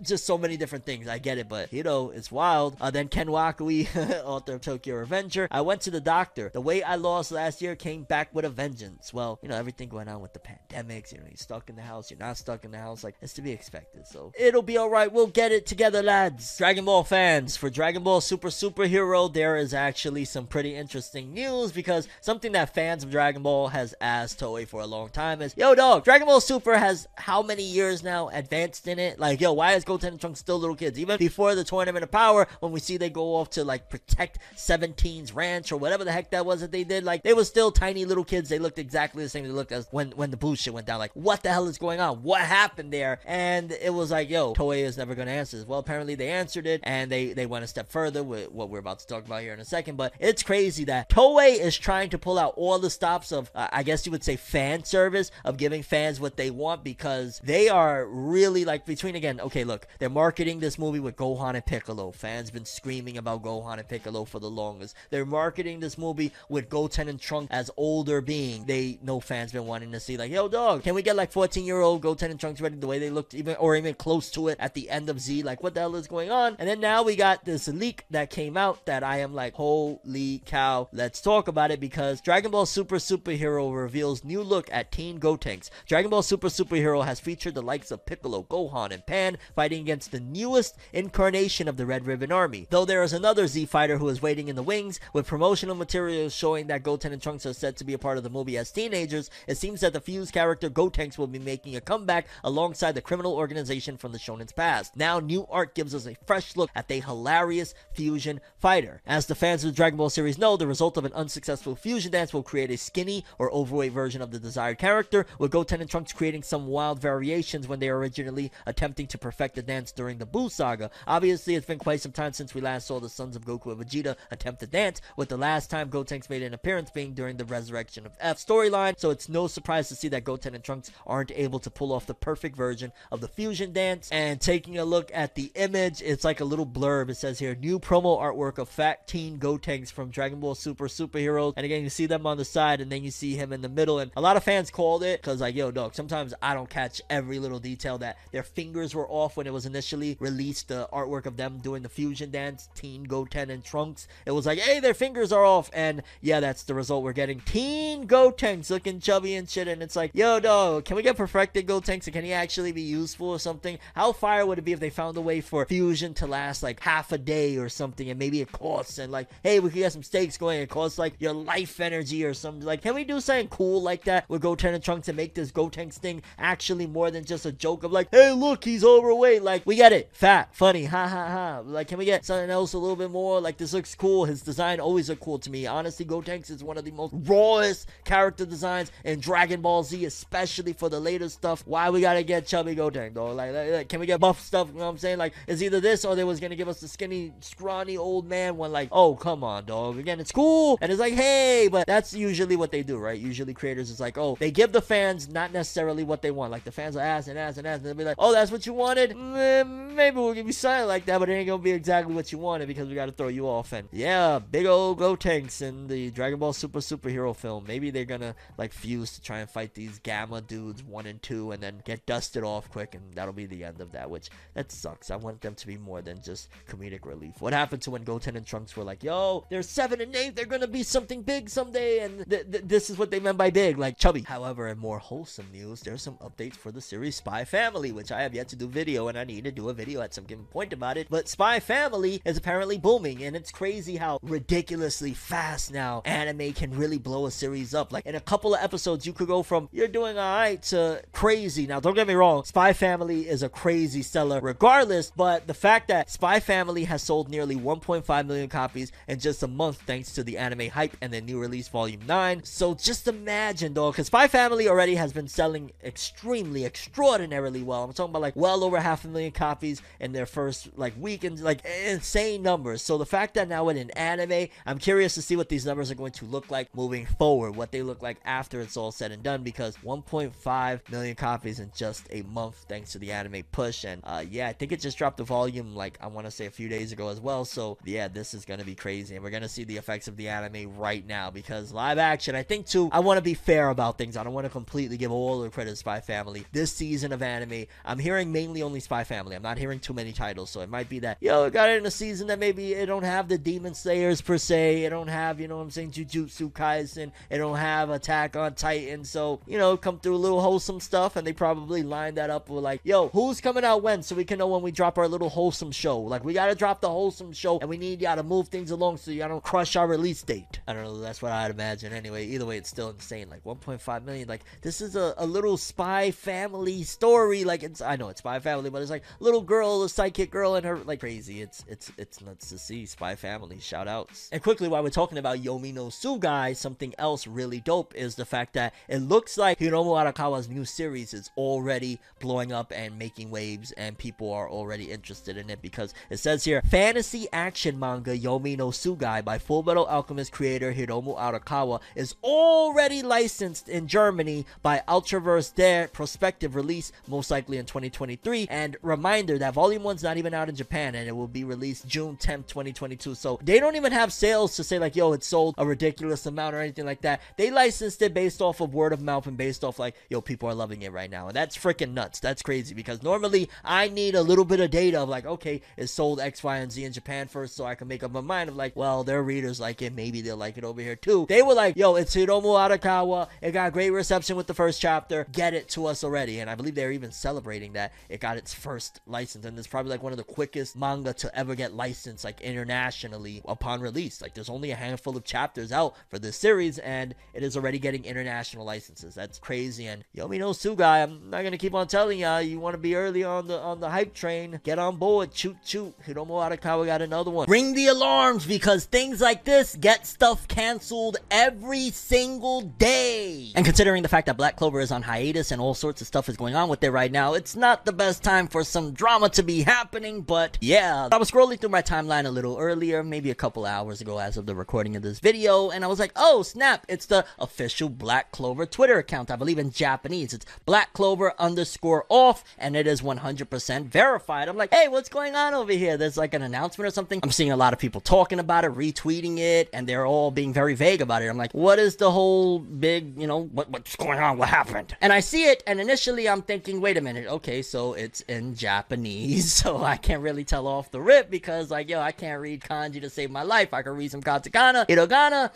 just so many different things. I get it, but you know, it's wild. Uh, then Ken Wakui, [laughs] author of Tokyo Revenger. I went to the doctor. The weight I lost last year came back with a vengeance. Well, you know, everything going on with the pandemics, you know, you're stuck in the house, you're not stuck in the house, like, it's to be expected. So, it'll be alright. We'll get it together, lads. Dragon Ball fans, for Dragon Ball Super Superhero, there is actually some pretty interesting news because something that fans of Dragon Ball has asked Toei for a long time is, yo, dog, Dragon Ball Super has how many years now advanced in it? Like, yo, why is Goten and Trunks still little kids? Even before the Tournament of Power, when we see they go off to, like, protect 17's ranch or whatever the heck that was that they did, like, they were still tiny little kids. They looked exactly the same they looked as when, when the bullshit went down. Like, what the hell is going on? What happened there? And it was like, yo, Toei is never going to answer this. Well, apparently they answered it and they, they went a step further with what we're about to talk about here in a second. But it's crazy that Toei is trying to pull out all the stops of, uh, I guess you would say, fan service of giving fans what they want because they are really like between again. Okay, look, they're marketing this movie with Gohan and Piccolo. Fans been screaming about Gohan and Piccolo for the longest. They're marketing this movie with Goten and Trunks as older being. They know fans been wanting to see like, yo, dog, can we get like 14 year old Goten and Trunks ready the way they looked, even or even close to it at the end of Z, like what the hell is going on? And then now we got this leak that came out that I am like, holy cow, let's talk about it because Dragon Ball Super Superhero reveals new look at Teen Gotenks. Dragon Ball Super Superhero has featured the likes of Piccolo, Gohan, and Pan fighting against the newest incarnation of the Red Ribbon Army. Though there is another Z fighter who is waiting in the wings with promotional materials showing that Goten and Trunks are set to be a part of the movie as teenagers, it seems that the fused character Gotenks will be making a comeback alongside the criminal organization from the Shonen's past. Now, new art gives us a fresh look at the hilarious fusion fighter. As the fans of the Dragon Ball series know, the result of an unsuccessful fusion dance will create a skinny or overweight version of the desired character, with Goten and Trunks creating some wild variations when they were originally attempting to perfect the dance during the Buu saga. Obviously, it's been quite some time since we last saw the sons of Goku and Vegeta attempt the dance, with the last time Gotenks made an appearance being during the Resurrection of F storyline, so it's no surprise to see that Goten and Trunks aren't able to pull off the perfect version of the fusion dance. And taking a look at the image, it's like a little blurb. It says here, new promo artwork of Fat Teen Gotenks from Dragon Ball Super Superheroes. And again, you see them on the side, and then you see him in the middle. And a lot of fans called it because, like, yo, dog, sometimes I don't catch every little detail that their fingers were off when it was initially released. The artwork of them doing the fusion dance, Teen Goten and Trunks. It was like, hey, their fingers are off. And yeah, that's the result we're getting. Teen Gotenks looking chubby and shit. And it's like, yo, dog, can we get perfected Gotenks? And can he actually be useful or something? How fire would it be if they found a way for fusion to last like half a day or something? And maybe it costs. And like, hey, we could get some stakes going. It costs like your life energy or something. Like, can we do something cool like that with Goten and Trunks and make this Gotenks thing actually more than just a joke of like, hey, look, he's overweight. Like, we get it. Fat, funny, ha ha ha. Like, can we get something else a little bit more? Like, this looks cool. His design always looked cool to me. Honestly, Gotenks is one of the most rawest character designs in Dragon Ball Z, especially for the later stuff. Why we gotta get chubby Gotenks, though? Like, like, like, can we get buff stuff? You know what I'm saying? Like, it's either this or they was gonna give us the skinny, scrawny old man one. Like, oh, come on, dog. Again, it's cool. And it's like, hey, but that's usually what they do, right? Usually creators is like, oh, they give the fans not necessarily what they want. Like, the fans are ass and ass and ass. And they'll be like, oh, that's what you wanted? Mm, maybe we'll give you something like that, but it ain't gonna be exactly what you wanted because we gotta throw you off. And yeah, big old Gotenks in the Dragon Ball Super superhero film. Maybe they're gonna like fuse to try and fight these Gamma dudes one and two, and then get dusted off quick, and that'll be the end of that. Which that sucks. I want them to be more than just comedic relief. What happened to when Goten and Trunks were like, "Yo, they're seven and eight. They're gonna be something big someday," and th- th- this is what they meant by big, like chubby. However, in more wholesome news, there's some updates for the series Spy Family, which I have yet to do video, and I need to do a video at some given point about it. But Spy Family is apparently booming, and it's crazy how ridiculously fast now anime can really blow a series up. Like in a couple of episodes, you could go from you're doing alright to crazy. Now, don't get me wrong, Spy Family is a crazy seller regardless, but the fact that Spy Family has sold nearly 1.5 million copies in just a month thanks to the anime hype and the new release volume 9. So just imagine, though, because Spy Family already has been selling extremely, extraordinarily well. I'm talking about like well over half a million copies in their first like week and like insane numbers. So the fact that now in an anime, I'm curious to see what these numbers are going to look like moving forward, what they look like after it's all said and done, because 1.5 million copies in just a month thanks to the anime push. And uh, yeah, I think it just dropped the volume like I want to say a few days ago as well. So yeah, this is gonna be crazy, and we're gonna see the effects of the anime right now because live action. I think too. I want to be fair about things. I don't want to completely give all the credit to Spy Family. This season of anime, I'm hearing mainly only Spy Family. I'm not hearing too many titles, so it might be that yo, it got in a season that maybe it don't have the Demon Slayers per se. It don't have you know what I'm saying Jujutsu Kaisen. It don't have Attack on Titan. So you know, come through a little wholesome stuff, and they probably line that up with like, yo, who's coming out when, so we can know when we drop our little wholesome show. Like we gotta drop the wholesome show, and we need y'all to move things along so y'all don't crush our release date. I don't know. That's what I'd imagine. Anyway, either way, it's still insane. Like 1.5 million. Like this is a, a little spy family story. Like it's I know it's spy family, but it's like little girl, a sidekick girl, and her like crazy. It's it's it's nuts to see spy family. Shout outs. And quickly, while we're talking about Yomi no Tsugai, something else really dope is the fact that it looks like Hiromu Arakawa's new series is already blowing up and making waves, and people are already interested in it because it says here fantasy action manga Yomi no Tsugai by Full Metal Alchemist creator Hiromu Arakawa is already licensed in Germany by Altraverse Der prospective release most likely in 2023 and reminder that volume 1's not even out in Japan and it will be released June 10th 2022 so they don't even have sales to say like yo it sold a ridiculous amount or anything like that. They licensed it based off of word of mouth and based off like yo people are loving it right now. And that's freaking nuts. That's crazy because normally I need a little bit of data of like, okay, it sold X, Y, and Z in Japan first, so I can make up my mind of like, well, their readers like it, maybe they'll like it over here too. They were like, yo, it's Hiromu Arakawa. It got great reception with the first chapter. Get it to us already. And I believe they're even celebrating that it got its first license. And it's probably like one of the quickest manga to ever get licensed like internationally upon release. Like there's only a handful of chapters out for this series, and it is already getting international licenses. That's crazy. And Yomi no Tsugai, I'm not gonna keep on telling ya. You want to be early on the on the hype train? Get on board. Shoot, shoot. Hiromu Arakawa got another one. Ring the alarms because things like this get stuff canceled every single day. And considering the fact that Black Clover is on hiatus and all sorts of stuff is going on with it right now, it's not the best time for some drama to be happening. But yeah, I was scrolling through my timeline a little earlier, maybe a couple hours ago as of the recording of this video, and I was like, oh snap, it's the official Black Clover Twitter account. I believe in Japanese. It's Black Clover underscore off, and it is 100% verified. I'm like, hey, what's going on over here? There's like an announcement or something. I'm seeing a lot of people talking about it, retweeting it, and they're all being very vague about it. I'm like, what is the whole big, you know, what, what's going on? What happened? And I see it, and initially I'm thinking, wait a minute, okay, so it's in Japanese, [laughs] so I can't really tell off the rip because, like, yo, I can't read kanji to save my life. I can read some katakana, hiragana,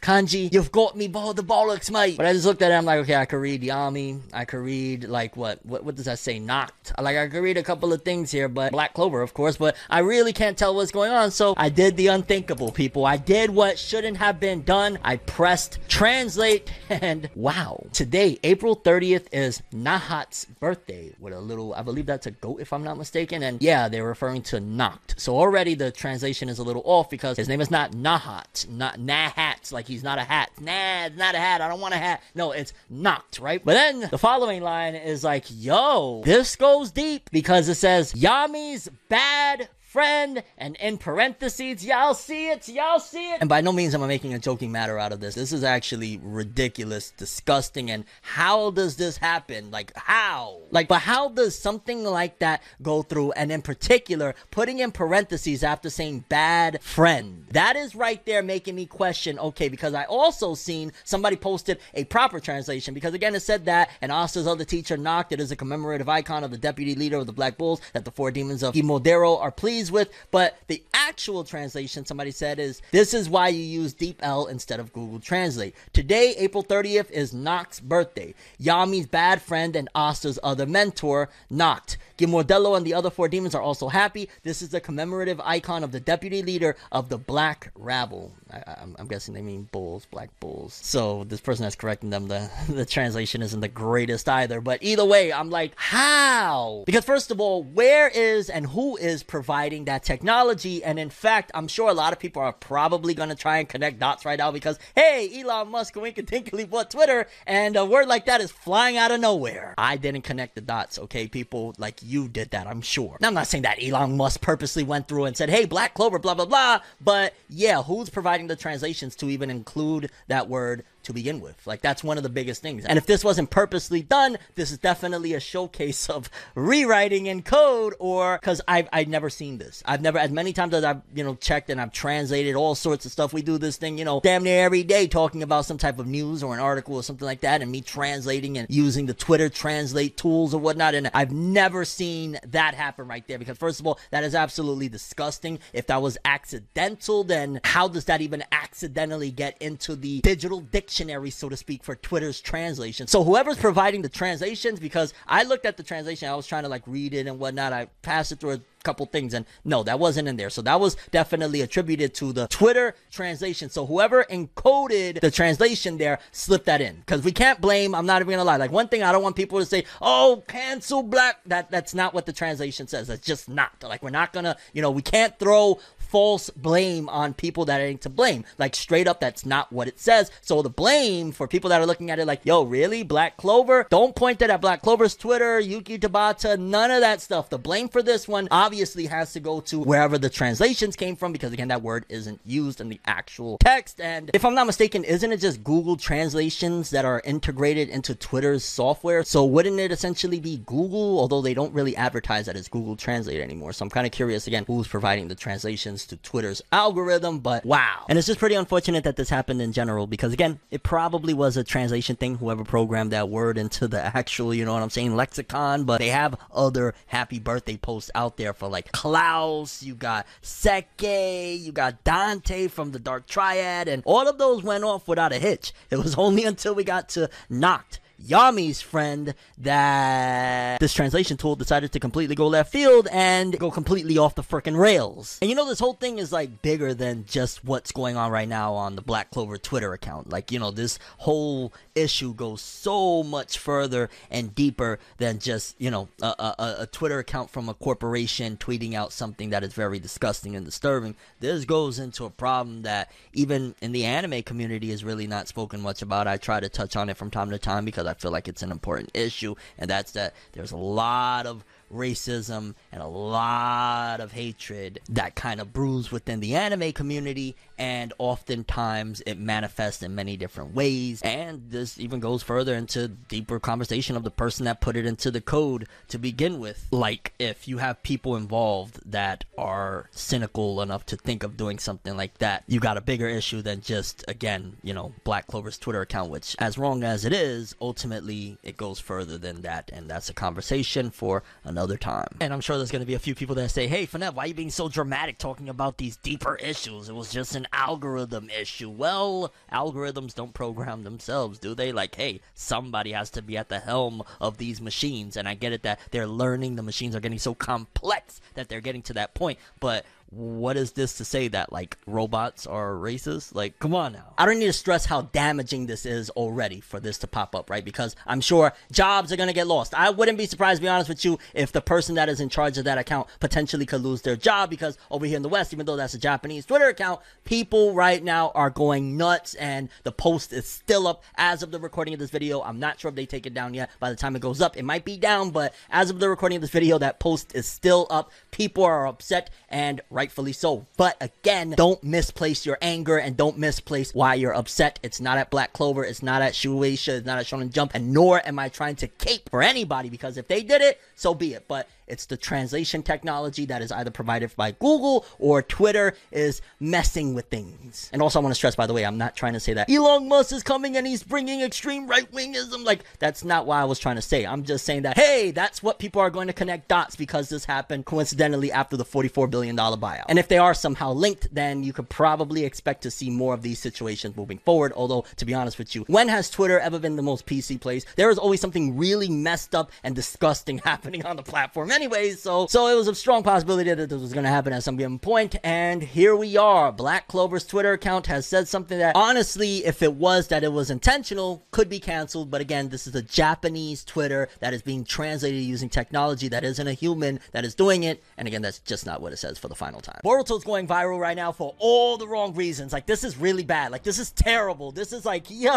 kanji. You've got me by the bollocks, mate. But I just looked at it, I'm like, okay, I could read Yami. I could read, like, what, what, what does that say? Nacht. Like, I read a couple of things here, but Black Clover, of course, but I really can't tell what's going on. So I did the unthinkable, people. I did what shouldn't have been done. I pressed translate, [laughs] and wow. Today, April 30th, is Nahat's birthday with a little, I believe that's a goat, if I'm not mistaken. And yeah, they're referring to Nacht. So already the translation is a little off because his name is not Nahat, not Nahat, like he's not a hat. Nah, it's not a hat. I don't want a hat. No, it's Nacht, right? But then the following line is like, yo, this goes deep because it says Yami's bad friend, and in parentheses, y'all see it, y'all see it. And by no means am I making a joking matter out of this. This is actually ridiculous, disgusting, and how does this happen? Like, how? Like, but how does something like that go through? And in particular, putting in parentheses after saying bad friend. That is right there making me question, okay, because I also seen somebody posted a proper translation, because again, it said that, and Asta's other teacher Nacht it as a commemorative icon of the deputy leader of the Black Bulls that the four demons of Himodero are pleased with, but the actual translation somebody said is this is why you use Deep L instead of Google Translate. Today, April 30th, is Nox's birthday. Yami's bad friend and Asta's other mentor, Noct. Gimordello and the other four demons are also happy. This is the commemorative icon of the deputy leader of the Black Rabble. I, am guessing they mean bulls, black bulls. So this person that's correcting them, the, [laughs] the translation isn't the greatest either. But either way, I'm like, how? Because first of all, where is and who is providing that technology? And in fact, I'm sure a lot of people are probably going to try and connect dots right now because, hey, Elon Musk wink and tinkly bought Twitter, and a word like that is flying out of nowhere. I didn't connect the dots, okay? People like you did that, I'm sure. Now, I'm not saying that Elon Musk purposely went through and said, hey, Black Clover, blah, blah, blah, but yeah, who's providing the translations to even include that word to begin with. Like that's one of the biggest things. And if this wasn't purposely done, this is definitely a showcase of [laughs] rewriting in code or cuz I've I've never seen this. I've never as many times as I've, you know, checked and I've translated all sorts of stuff. We do this thing, you know, damn near every day talking about some type of news or an article or something like that and me translating and using the Twitter translate tools or whatnot. And I've never seen that happen right there because first of all, that is absolutely disgusting. If that was accidental, then how does that even accidentally get into the digital dictionary dictionary, so to speak, for Twitter's translation. So whoever's providing the translations, because I looked at the translation, I was trying to like read it and whatnot. I passed it through a couple things and no that wasn't in there so that was definitely attributed to the twitter translation so whoever encoded the translation there slipped that in because we can't blame i'm not even gonna lie like one thing i don't want people to say oh cancel black that that's not what the translation says that's just not like we're not gonna you know we can't throw false blame on people that ain't to blame. Like straight up, that's not what it says. So the blame for people that are looking at it like, yo, really? Black Clover? Don't point it at Black Clover's Twitter, Yuki Tabata, none of that stuff. The blame for this one obviously has to go to wherever the translations came from because again, that word isn't used in the actual text. And if I'm not mistaken, isn't it just Google translations that are integrated into Twitter's software? So wouldn't it essentially be Google? Although they don't really advertise that as Google Translate anymore. So I'm kind of curious again, who's providing the translations happens to Twitter's algorithm, but wow. And it's just pretty unfortunate that this happened in general because, again, it probably was a translation thing, whoever programmed that word into the actual, you know what I'm saying, lexicon, but they have other happy birthday posts out there for like Klaus, you got Seke, you got Dante from the Dark Triad, and all of those went off without a hitch. It was [laughs] only until we got to Nacht Yami's friend that this translation tool decided to completely go left field and go completely off the freaking rails. And you know, this whole thing is like bigger than just what's going on right now on the Black Clover Twitter account. Like, you know, this whole issue goes so much further and deeper than just, you know, a, a, a Twitter account from a corporation tweeting out something that is very disgusting and disturbing. This goes into a problem that even in the anime community is really not spoken much about. I try to touch on it from time to time because I feel like it's an important issue, and that's that there's a lot of racism and a lot of hatred that kind of brews within the anime community and oftentimes it manifests in many different ways. And this even goes further into deeper conversation of the person that put it into the code to begin with. Like if you have people involved that are cynical enough to think of doing something like that you got a bigger issue than just again you know black clover's twitter account which as wrong as it is ultimately it goes further than that. And that's a conversation for another time and i'm sure there's going to be a few people that say hey Finette, why are you being so dramatic talking about these deeper issues it was just an algorithm issue. Well, algorithms don't program themselves, do they? Like, hey, somebody has to be at the helm of these machines. And I get it that they're learning, the machines are getting so complex that they're getting to that point. But what is this to say that like robots are racist? Like, come on now. I don't need to stress how damaging this is already for this to pop up, right? Because I'm sure jobs are gonna get lost. I wouldn't be surprised, to be honest with you, if the person that is in charge of that account potentially could lose their job because over here in the West, even though that's a Japanese Twitter account, people right now are going nuts and the post is still up as of the recording of this video. I'm not sure if they take it down yet. By the time it goes up, it might be down, but as of the recording of this video, that post is still up. People are upset and right rightfully so. But again, don't misplace your anger and don't misplace why you're upset. It's not at Black Clover, it's not at Shueisha, it's not at Shonen Jump, and nor am I trying to cape for anybody because if they did it, so be it. But it's the translation technology that is either provided by Google or Twitter is messing with things. And also, I want to stress, by the way, I'm not trying to say that Elon Musk is coming and he's bringing extreme right wingism. Like, that's not what I was trying to say. I'm just saying that, hey, that's what people are going to connect dots because this happened coincidentally after the $44 billion buyout. And if they are somehow linked, then you could probably expect to see more of these situations moving forward. Although, to be honest with you, when has Twitter ever been the most PC place? There is always something really messed up and disgusting [laughs] happening on the platform anyways, so so it was a strong possibility that this was going to happen at some given point, and here we are. Black Clover's Twitter account has said something that, honestly, if it was that it was intentional, could be canceled. But again, this is a Japanese Twitter that is being translated using technology that isn't a human that is doing it, and again, that's just not what it says for the final time. Boruto's going viral right now for all the wrong reasons. Like this is really bad. Like this is terrible. This is like [laughs] yo.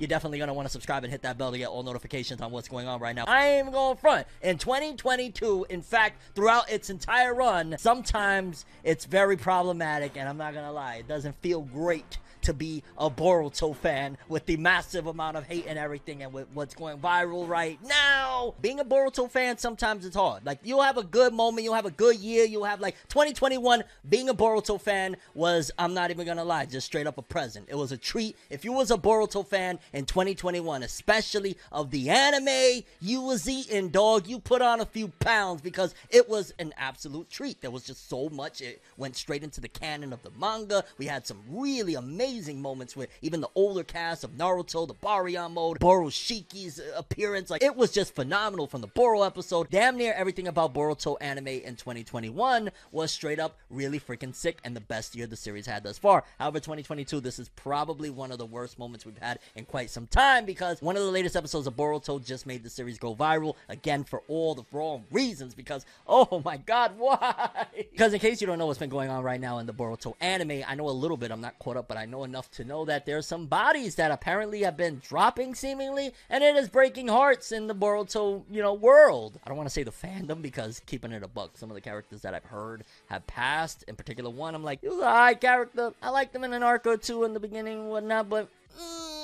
You're definitely gonna want to subscribe and hit that bell to get all notifications on what's going on right now. I am going front. In 2022, in fact, throughout its entire run, sometimes it's very problematic, and I'm not gonna lie, it doesn't feel great to be a Boruto fan with the massive amount of hate and everything and with what's going viral right now. Being a Boruto fan sometimes it's hard. Like you'll have a good moment, you'll have a good year, you'll have like 2021 being a Boruto fan was I'm not even to lie, just straight up a present. It was a treat. If you was a Boruto fan in 2021, especially of the anime, you was eating dog. You put on a few pounds because it was an absolute treat. There was just so much it went straight into the canon of the manga. We had some really amazing amazing moments with even the older cast of Naruto, the Baryon mode, Borushiki's appearance. Like, it was just phenomenal from the Boro episode. Damn near everything about Boruto anime in 2021 was straight up really freaking sick and the best year the series had thus far. However, 2022, this is probably one of the worst moments we've had in quite some time because one of the latest episodes of Boruto just made the series go viral again for all the wrong reasons because, oh my god, [laughs] why? because in case you don't know what's been going on right now in the Boruto anime, I know a little bit, I'm not caught up, but I know enough to know that there's some bodies that apparently have been dropping seemingly, and it is breaking hearts in the Boruto, you know, world. I don't want to say the fandom because keeping it a buck, some of the characters that I've heard have passed. In particular, one I'm like, he was a high character. I liked him in an arc or two in the beginning and whatnot, but. Mm,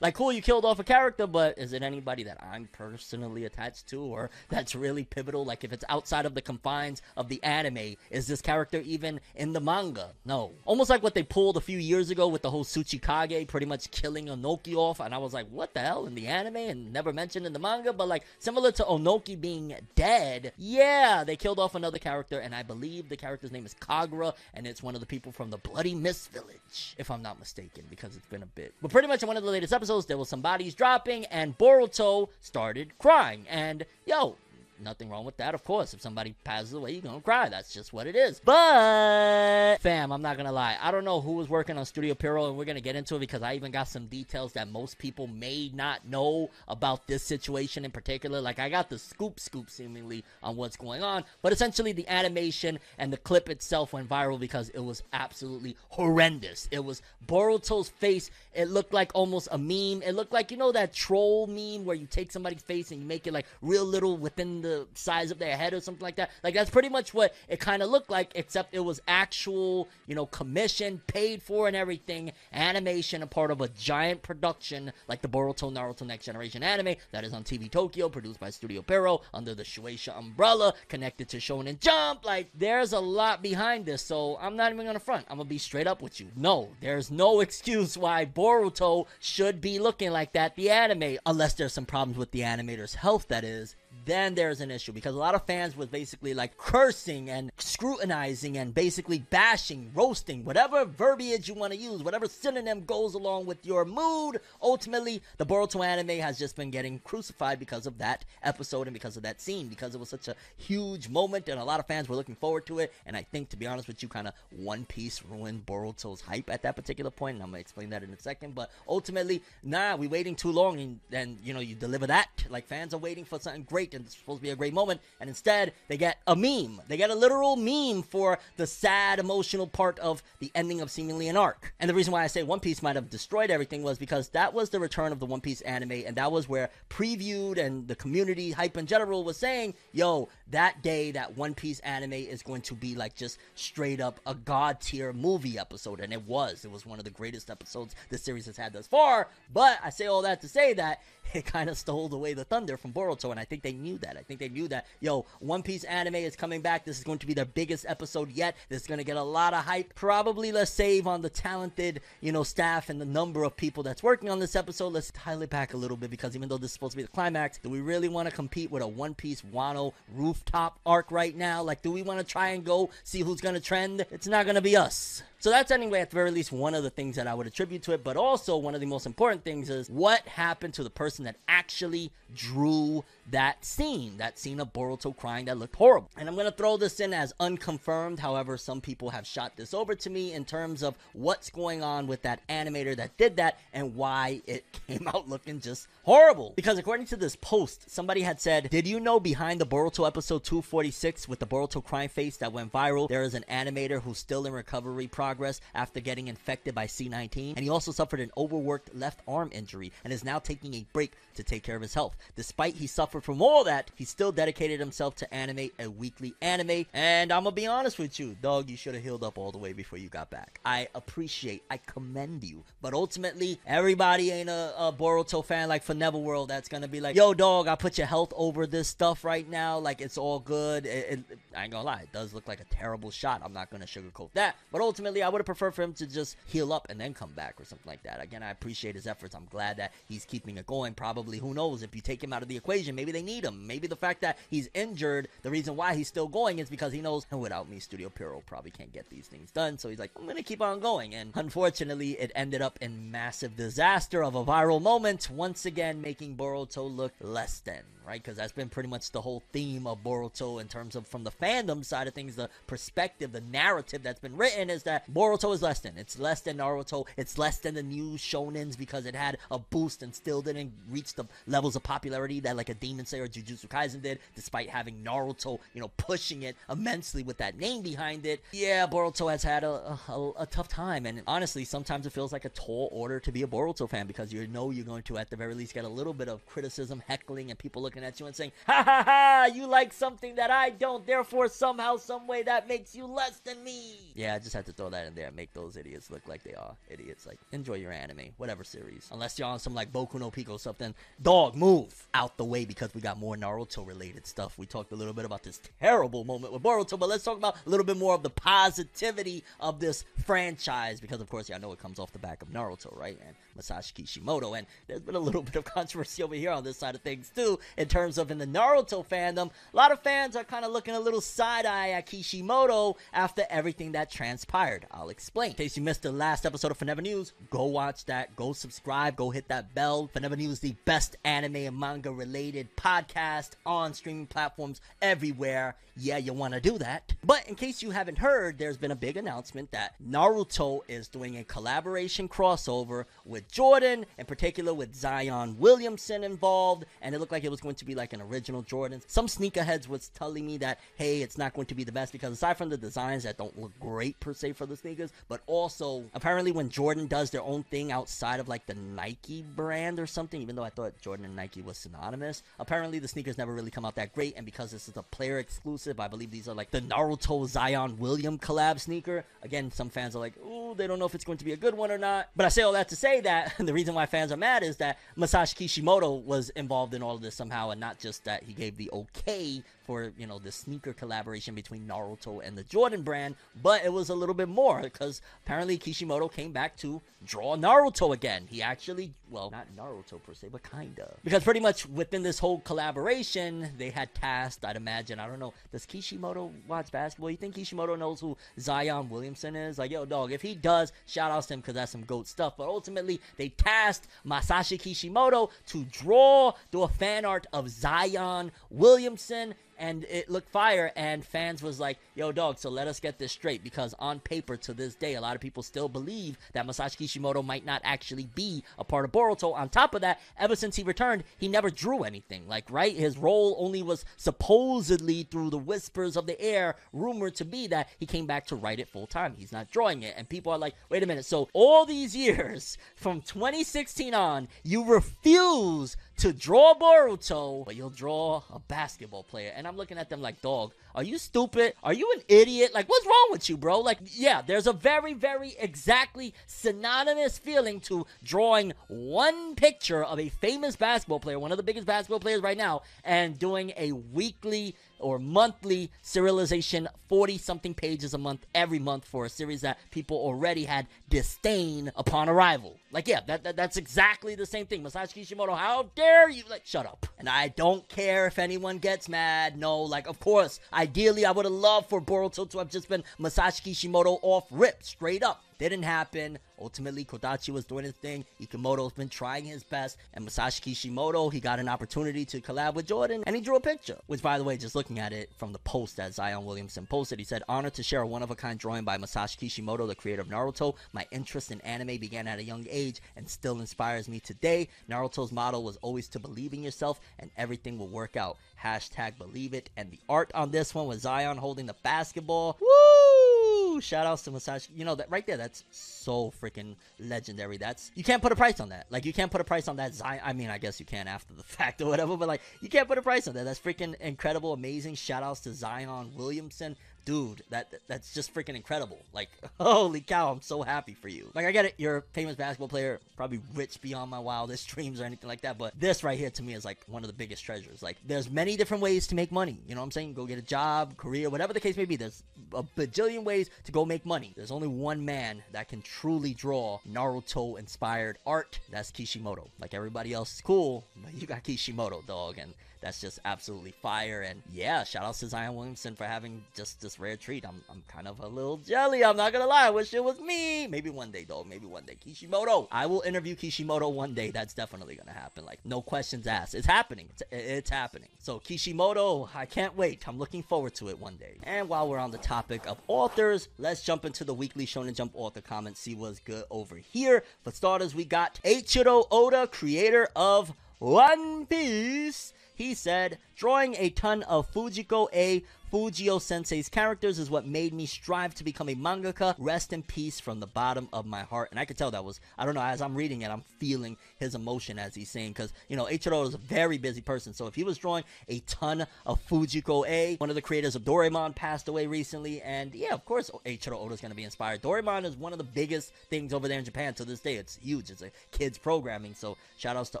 Like, cool, you killed off a character, but is it anybody that I'm personally attached to or that's really pivotal? Like, if it's outside of the confines of the anime, is this character even in the manga? No. Almost like what they pulled a few years ago with the whole Tsuchikage pretty much killing Onoki off, and I was like, what the hell in the anime and never mentioned in the manga? But like, similar to Onoki being dead, yeah, they killed off another character, and I believe the character's name is Kagura, and it's one of the people from the Bloody Mist Village, if I'm not mistaken, because it's been a bit. But pretty much in one of the latest episodes, there was some bodies dropping, and Boruto started crying. And yo, Nothing wrong with that, of course. If somebody passes away, you're gonna cry. That's just what it is. But, fam, I'm not gonna lie. I don't know who was working on Studio Pierrot, and we're gonna get into it because I even got some details that most people may not know about this situation in particular. Like, I got the scoop, scoop, seemingly, on what's going on. But essentially, the animation and the clip itself went viral because it was absolutely horrendous. It was Boruto's face. It looked like almost a meme. It looked like, you know, that troll meme where you take somebody's face and you make it like real little within the size of their head or something like that. Like that's pretty much what it kind of looked like, except it was actual, you know, commission, paid for, and everything, animation, a part of a giant production like the Boruto Naruto Next Generation anime that is on TV Tokyo, produced by Studio Pierrot under the Shueisha umbrella, connected to Shonen Jump. Like there's a lot behind this, so I'm not even gonna front. I'm gonna be straight up with you. No, there's no excuse why Boruto should be looking like that, the anime, unless there's some problems with the animator's health, that is then there's an issue because a lot of fans was basically like cursing and scrutinizing and basically bashing, roasting, whatever verbiage you want to use, whatever synonym goes along with your mood. Ultimately, the Boruto anime has just been getting crucified because of that episode and because of that scene, because it was such a huge moment and a lot of fans were looking forward to it. And I think, to be honest with you, kind of One Piece ruined Boruto's hype at that particular point. and I'm gonna explain that in a second. But ultimately, nah, we waiting too long, and then you know you deliver that. Like fans are waiting for something great and it's supposed to be a great moment, and instead they get a meme. They get a literal meme for the sad, emotional part of the ending of seemingly an arc. And the reason why I say One Piece might have destroyed everything was because that was the return of the One Piece anime, and that was where previewed and the community hype in general was saying, yo, that day that One Piece anime is going to be like just straight up a god tier movie episode, and it was. It was one of the greatest episodes the series has had thus far. But I say all that to say that [laughs] it kind of stole away the thunder from Boruto, and I think they knew that. I think they knew that, yo, One Piece anime is coming back. This is going to be their biggest episode yet. This is going to get a lot of hype. Probably let's save on the talented, you know, staff and the number of people that's working on this episode. Let's dial it back a little bit because even though this is supposed to be the climax, do we really want to compete with a One Piece Wano rooftop arc right now? Like, do we want to try and go see who's going to trend? It's not going to be us. So that's anyway, at the very least, one of the things that I would attribute to it. But also, one of the most important things is what happened to the person that actually drew that scene, that scene of Boruto crying that looked horrible. And I'm going to throw this in as unconfirmed. However, some people have shot this over to me in terms of what's going on with that animator that did that and why it [laughs] came out looking just horrible. Because according to this post, somebody had said, Did you know behind the Boruto episode 246 with the Boruto crying face that went viral, there is an animator who's still in recovery progress after getting infected by C19? And he also suffered an overworked left arm injury and is now taking a break to take care of his health. Despite he suffered from all that, he still dedicated himself to animate a weekly anime. And I'm gonna be honest with you, dog, you should have healed up all the way before you got back. I appreciate, I commend you. But ultimately, everybody ain't a, a Boruto fan like for Neverworld that's gonna be like, yo, dog, I put your health over this stuff right now. Like, it's all good. It, it, I ain't gonna lie, it does look like a terrible shot. I'm not gonna sugarcoat that. But ultimately, I would have preferred for him to just heal up and then come back or something like that. Again, I appreciate his efforts. I'm glad that he's keeping it going. Probably, who knows, if you take him out of the equation, maybe they need him. Maybe the fact that he's injured, the reason why he's still going is because he knows, without me, Studio Pierrot probably can't get these things done. So he's like, I'm gonna keep on going. And unfortunately, it ended up in massive disaster of a viral moment, once again making Boruto look less than right? Because that's been pretty much the whole theme of Boruto in terms of from the fandom side of things, the perspective, the narrative that's been written is that Boruto is less than. It's less than Naruto. It's less than the new shonens because it had a boost and still didn't reach the levels of popularity that like a Demon Slayer or Jujutsu Kaisen did, despite having Naruto, you know, pushing it immensely with that name behind it. Yeah, Boruto has had a, a, a tough time, and honestly, sometimes it feels like a tall order to be a Boruto fan because you know you're going to at the very least get a little bit of criticism, heckling, and people looking at you and saying, ha ha ha, you like something that I don't, therefore somehow, some way that makes you less than me. Yeah, I just had to throw that in there and make those idiots look like they are idiots. Like, enjoy your anime, whatever series. Unless you're on some like Boku no Pico something. Dog, move out the way because we got more Naruto related stuff. We talked a little bit about this terrible moment with Boruto, but let's talk about a little bit more of the positivity of this franchise because, of course, y'all know it comes off the back of Naruto, right? And Masashi Kishimoto. And there's been a little [laughs] bit of controversy over here on this side of things, too, in terms of in the Naruto fandom. A lot of fans are kind of looking a little side eye at Kishimoto after everything that transpired. I'll explain. In case you missed the last episode of Forever News, go watch that, go subscribe, go hit that bell. Forever News, the best anime and manga related podcast on streaming platforms everywhere. Yeah, you want to do that. But in case you haven't heard, there's been a big announcement that Naruto is doing a collaboration crossover with Jordan, in particular with Zion Williamson involved, and it looked like it was going to be like an original Jordan. Some sneakerheads was telling me that, hey, it's not going to be the best because aside from the designs that don't look great per se for the sneakers, but also apparently when Jordan does their own thing outside of like the Nike brand or something, even though I thought Jordan and Nike was synonymous, apparently the sneakers never really come out that great, and because this is a player exclusive, I believe these are like the Naruto Zion William collab sneaker. Again, some fans are like, ooh, they don't know if it's going to be a good one or not. But I say all that to say that [laughs] the reason why fans are mad is that Masashi Kishimoto was involved in all of this somehow, and not just that he gave the okay for you know the sneaker collaboration between Naruto and the Jordan brand, but it was a little bit more because apparently Kishimoto came back to draw Naruto again. He actually, well, not Naruto per se, but kinda because pretty much within this whole collaboration, they had tasked. I'd imagine. I don't know. Does Kishimoto watch basketball? You think Kishimoto knows who Zion Williamson is? Like, yo, dog. If he does, shout out to him because that's some goat stuff. But ultimately, they tasked Masashi Kishimoto to draw, do a fan art of Zion Williamson and it looked fire and fans was like yo dog so let us get this straight because on paper to this day a lot of people still believe that masashi kishimoto might not actually be a part of boruto. On top of that ever since he returned he never drew anything. Like right his role only was supposedly through the whispers of the air rumored to be that he came back to write it full time. He's not drawing it. And people are like wait a minute so all these years [laughs] from 2016 on you refuse to draw Boruto, but you'll draw a basketball player. And I'm looking at them like, dog, are you stupid? Are you an idiot? Like, what's wrong with you, bro? Like, yeah, there's a very, very exactly synonymous feeling to drawing one picture of a famous basketball player, one of the biggest basketball players right now, and doing a weekly or monthly serialization, 40 something pages a month every month for a series that people already had disdain upon arrival. Like, yeah, that, that that's exactly the same thing. Masashi Kishimoto, how dare you? Like, shut up. And I don't care if anyone gets mad. No, like, of course, ideally, I would have loved for Boruto to have just been Masashi Kishimoto off rip, straight up. Didn't happen. Ultimately, Kodachi was doing his thing. Ikemoto's been trying his best. And Masashi Kishimoto, he got an opportunity to collab with Jordan and he drew a picture. Which, by the way, just looking at it from the post that Zion Williamson posted, he said, Honored to share a one of a kind drawing by Masashi Kishimoto, the creator of Naruto. My interest in anime began at a young age and still inspires me today. Naruto's motto was always to believe in yourself and everything will work out. Hashtag believe it. And the art on this one was Zion holding the basketball. Woo! Shout outs to Masashi. You know that right there. That's so freaking legendary. That's you can't put a price on that. Like you can't put a price on that Zion. I mean, I guess you can after the [laughs] fact or whatever, but like you can't put a price on that. That's freaking incredible, amazing. Shout outs to Zion Williamson dude, that that's just freaking incredible. Like, [laughs] holy cow, I'm so happy for you. Like, I get it, you're a famous basketball player, probably rich beyond my wildest [laughs] dreams or anything like that, but this right here to me is like one of the biggest treasures. Like, there's many different ways to make money. You know what I'm saying? Go get a job, career, whatever the case may be. There's a bajillion ways to go make money. There's only one man that can truly draw Naruto inspired art. That's Kishimoto. Like everybody else is cool, but you got Kishimoto, dog, and that's just absolutely fire. And yeah, shout out to Zion Williamson for having just this rare treat. I'm, I'm kind of a little jelly. I'm not gonna lie. I wish it was me. Maybe one day though. Maybe one day. Kishimoto. I will interview Kishimoto one day. That's definitely gonna happen. Like no questions asked. It's happening. It's, it's happening. So Kishimoto, I can't wait. I'm looking forward to it one day. And while we're on the topic of authors, let's jump into the weekly Shonen Jump author comments. See what's good over here. For starters, we got Eiichiro Oda, creator of One Piece. He said, drawing a ton of Fujiko A Fujio Sensei's characters is what made me strive to become a mangaka. Rest in peace from the bottom of my heart. And I could tell that was, I don't know, as I'm reading it, I'm feeling his emotion as he's saying, because, you know, Eiichiro is a very busy person. So if he was drawing a ton of Fujiko A, one of the creators of Doraemon passed away recently. And yeah, of course, Eiichiro Oda is going to be inspired. Doraemon is one of the biggest things over there in Japan to this day. It's huge. It's a kids programming. So shout outs to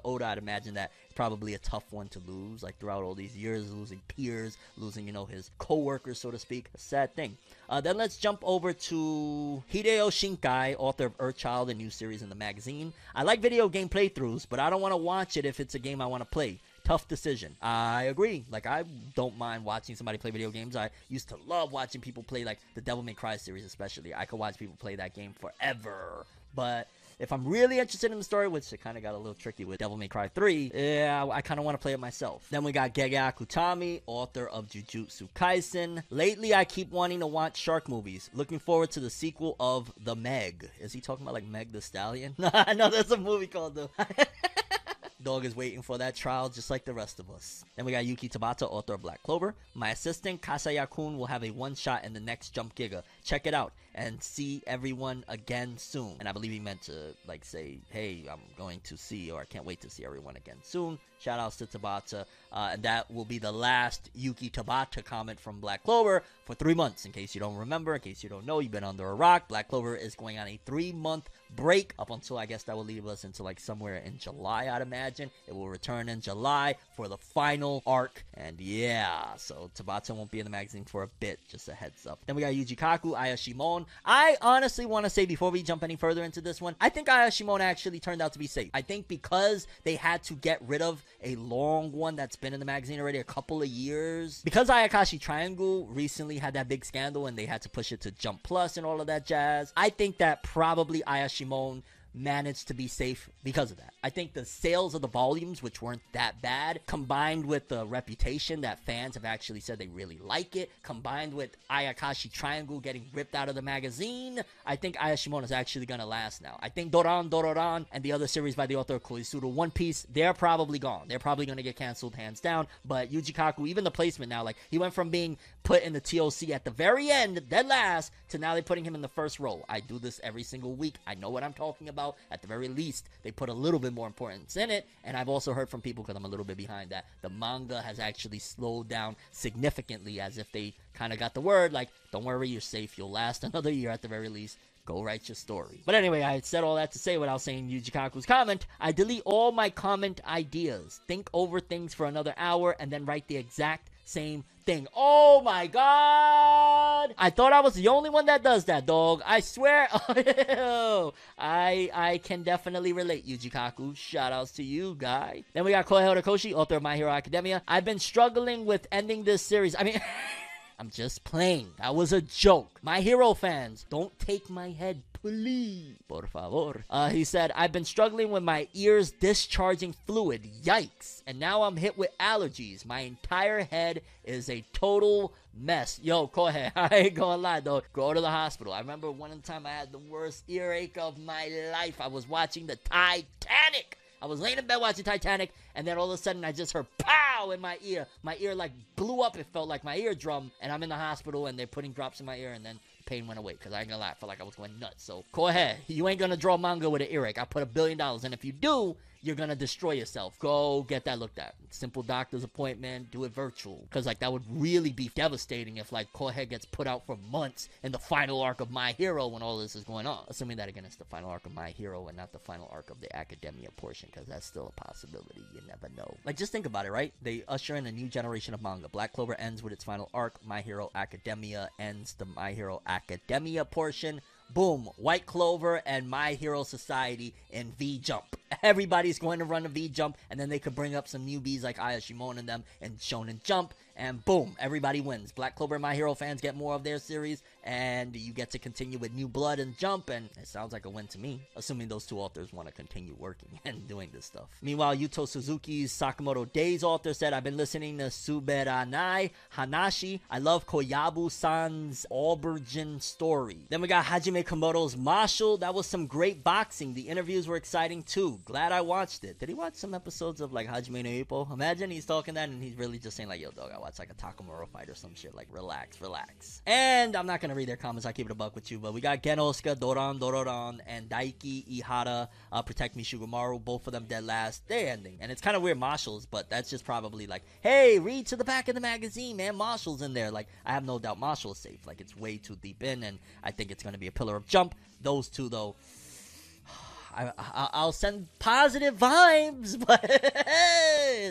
Oda. I'd imagine that probably a tough one to lose, like throughout all these years, losing peers, losing, you know, his co-workers, so to speak. A sad thing. Uh, then let's jump over to Hideo Shinkai, author of Earthchild, a new series in the magazine. I like video game playthroughs, but I don't want to watch it if it's a game I want to play tough decision. I agree. Like I don't mind watching somebody play video games. I used to love watching people play like the Devil May Cry series, especially. I could watch people play that game forever. But if I'm really interested in the story, which it kind of got a little tricky with Devil May Cry 3, yeah, I kind of want to play it myself. Then we got Gege Akutami, author of Jujutsu Kaisen. Lately, I keep wanting to watch shark movies. Looking forward to the sequel of The Meg. Is he talking about like Meg the Stallion? [laughs] no, I know there's a movie called The. [laughs] Dog is waiting for that trial just like the rest of us. Then we got Yuki Tabata, author of Black Clover. My assistant, Kasaya Kun, will have a one shot in the next Jump Giga. Check it out and see everyone again soon. And I believe he meant to like say, hey, I'm going to see or I can't wait to see everyone again soon. Shout outs to Tabata. Uh, and that will be the last Yuki Tabata comment from Black Clover for three months. In case you don't remember, in case you don't know, you've been under a rock. Black Clover is going on a three month break up until I guess that will leave us into like somewhere in July, I'd imagine. It will return in July for the final arc. And yeah, so Tabata won't be in the magazine for a bit, just a heads up. Then we got Yuji Kaku, Ayashimon. I honestly want to say before we jump any further into this one, I think Ayashimon actually turned out to be safe. I think because they had to get rid of a long one that's been in the magazine already a couple of years, because Ayakashi Triangle recently had that big scandal and they had to push it to Jump Plus and all of that jazz, I think that probably Ayashimon managed to be safe because of that. I think the sales of the volumes, which weren't that bad, combined with the reputation that fans have actually said they really like it, combined with Ayakashi Triangle getting ripped out of the magazine, I think Ayashimon is actually going to last now. I think Doran Dororan and the other series by the author Koizuru One Piece, they're probably gone. They're probably going to get canceled hands down. But Yuji Kaku, even the placement now, like he went from being put in the TOC at the very end, dead last, to now they're putting him in the first row. I do this every single week. I know what I'm talking about about. At the very least, they put a little bit more importance in it. And I've also heard from people, because I'm a little bit behind that, the manga has actually slowed down significantly as if they kind of got the word like, don't worry, you're safe. You'll last [laughs] another year at the very least. Go write your story. But anyway, I said all that to say without saying Yuji Kaku's comment. I delete all my comment ideas. Think over things for another hour and then write the exact same thing. Oh my god! I thought I was the only one that does that, dog. I swear. [laughs] I I can definitely relate, Yuji Kaku. Shout outs to you, guy. Then we got Kohei Horikoshi, author of My Hero Academia. I've been struggling with ending this series. I mean. [laughs] I'm just playing. That was a joke. My hero fans, don't take my head, please. Por favor. Uh, he said, I've been struggling with my ears discharging fluid. Yikes. And now I'm hit with allergies. My entire head is a total mess. Yo, go ahead. [laughs] I ain't gonna lie though. Go to the hospital. I remember one time I had the worst earache of my life. I was watching the Titanic. I was laying in bed watching Titanic, and then all of a sudden I just heard pow in my ear. My ear like blew up. It felt like my eardrum, and I'm in the hospital, and they're putting drops in my ear, and then pain went away because I ain't gonna lie, I felt like I was going nuts. So go ahead. You ain't gonna draw manga with an earache. I put a billion dollars, and if you do, you're gonna destroy yourself. Go get that looked at. Simple doctor's appointment, do it virtual. Cause like that would really be devastating if like Kohei gets put out for months in the final arc of My Hero when all this is going on. Assuming that again it's the final arc of My Hero and not the final arc of the academia portion, because that's still a possibility. You never know. Like just think about it, right? They usher in a new generation of manga. Black Clover ends with its final arc. My Hero Academia ends the My Hero Academia portion boom, White Clover and My Hero Society in V Jump. [laughs] Everybody's going to run a V Jump, and then they could bring up some newbies like Ayashimon and them and Shonen Jump, and boom, everybody wins. Black Clover and My Hero fans get more of their series, and you get to continue with New Blood and Jump, and it sounds like a win to me, assuming those two authors want to continue working [laughs] and doing this stuff. Meanwhile, Yuto Suzuki's Sakamoto Days author said, I've been listening to Suberanai Hanashi. I love Koyabu-san's Aubergine story. Then we got Hajime Komoto's Mashle. That was some great boxing. The interviews were exciting too. Glad I watched it. Did he watch some episodes of like Hajime no Ippo? Imagine he's talking that and he's really just saying like, "Yo, dog, I watched like a Takamura fight or some shit." Like, relax, relax. And I'm not gonna read their comments. I keep it a buck with you, but we got Genosuke, Doran, Dororan, and Daiki Ihara, uh, Protect Me Shugomaru. Both of them dead last. They ending, and it's kind of weird, Mashle's, but that's just probably like, hey, read to the back of the magazine, man. Mashle's in there. Like, I have no doubt Mashle is safe. Like, it's way too deep in, and I think it's gonna be a pillar of jump. Those two though I, will send positive vibes, [laughs] but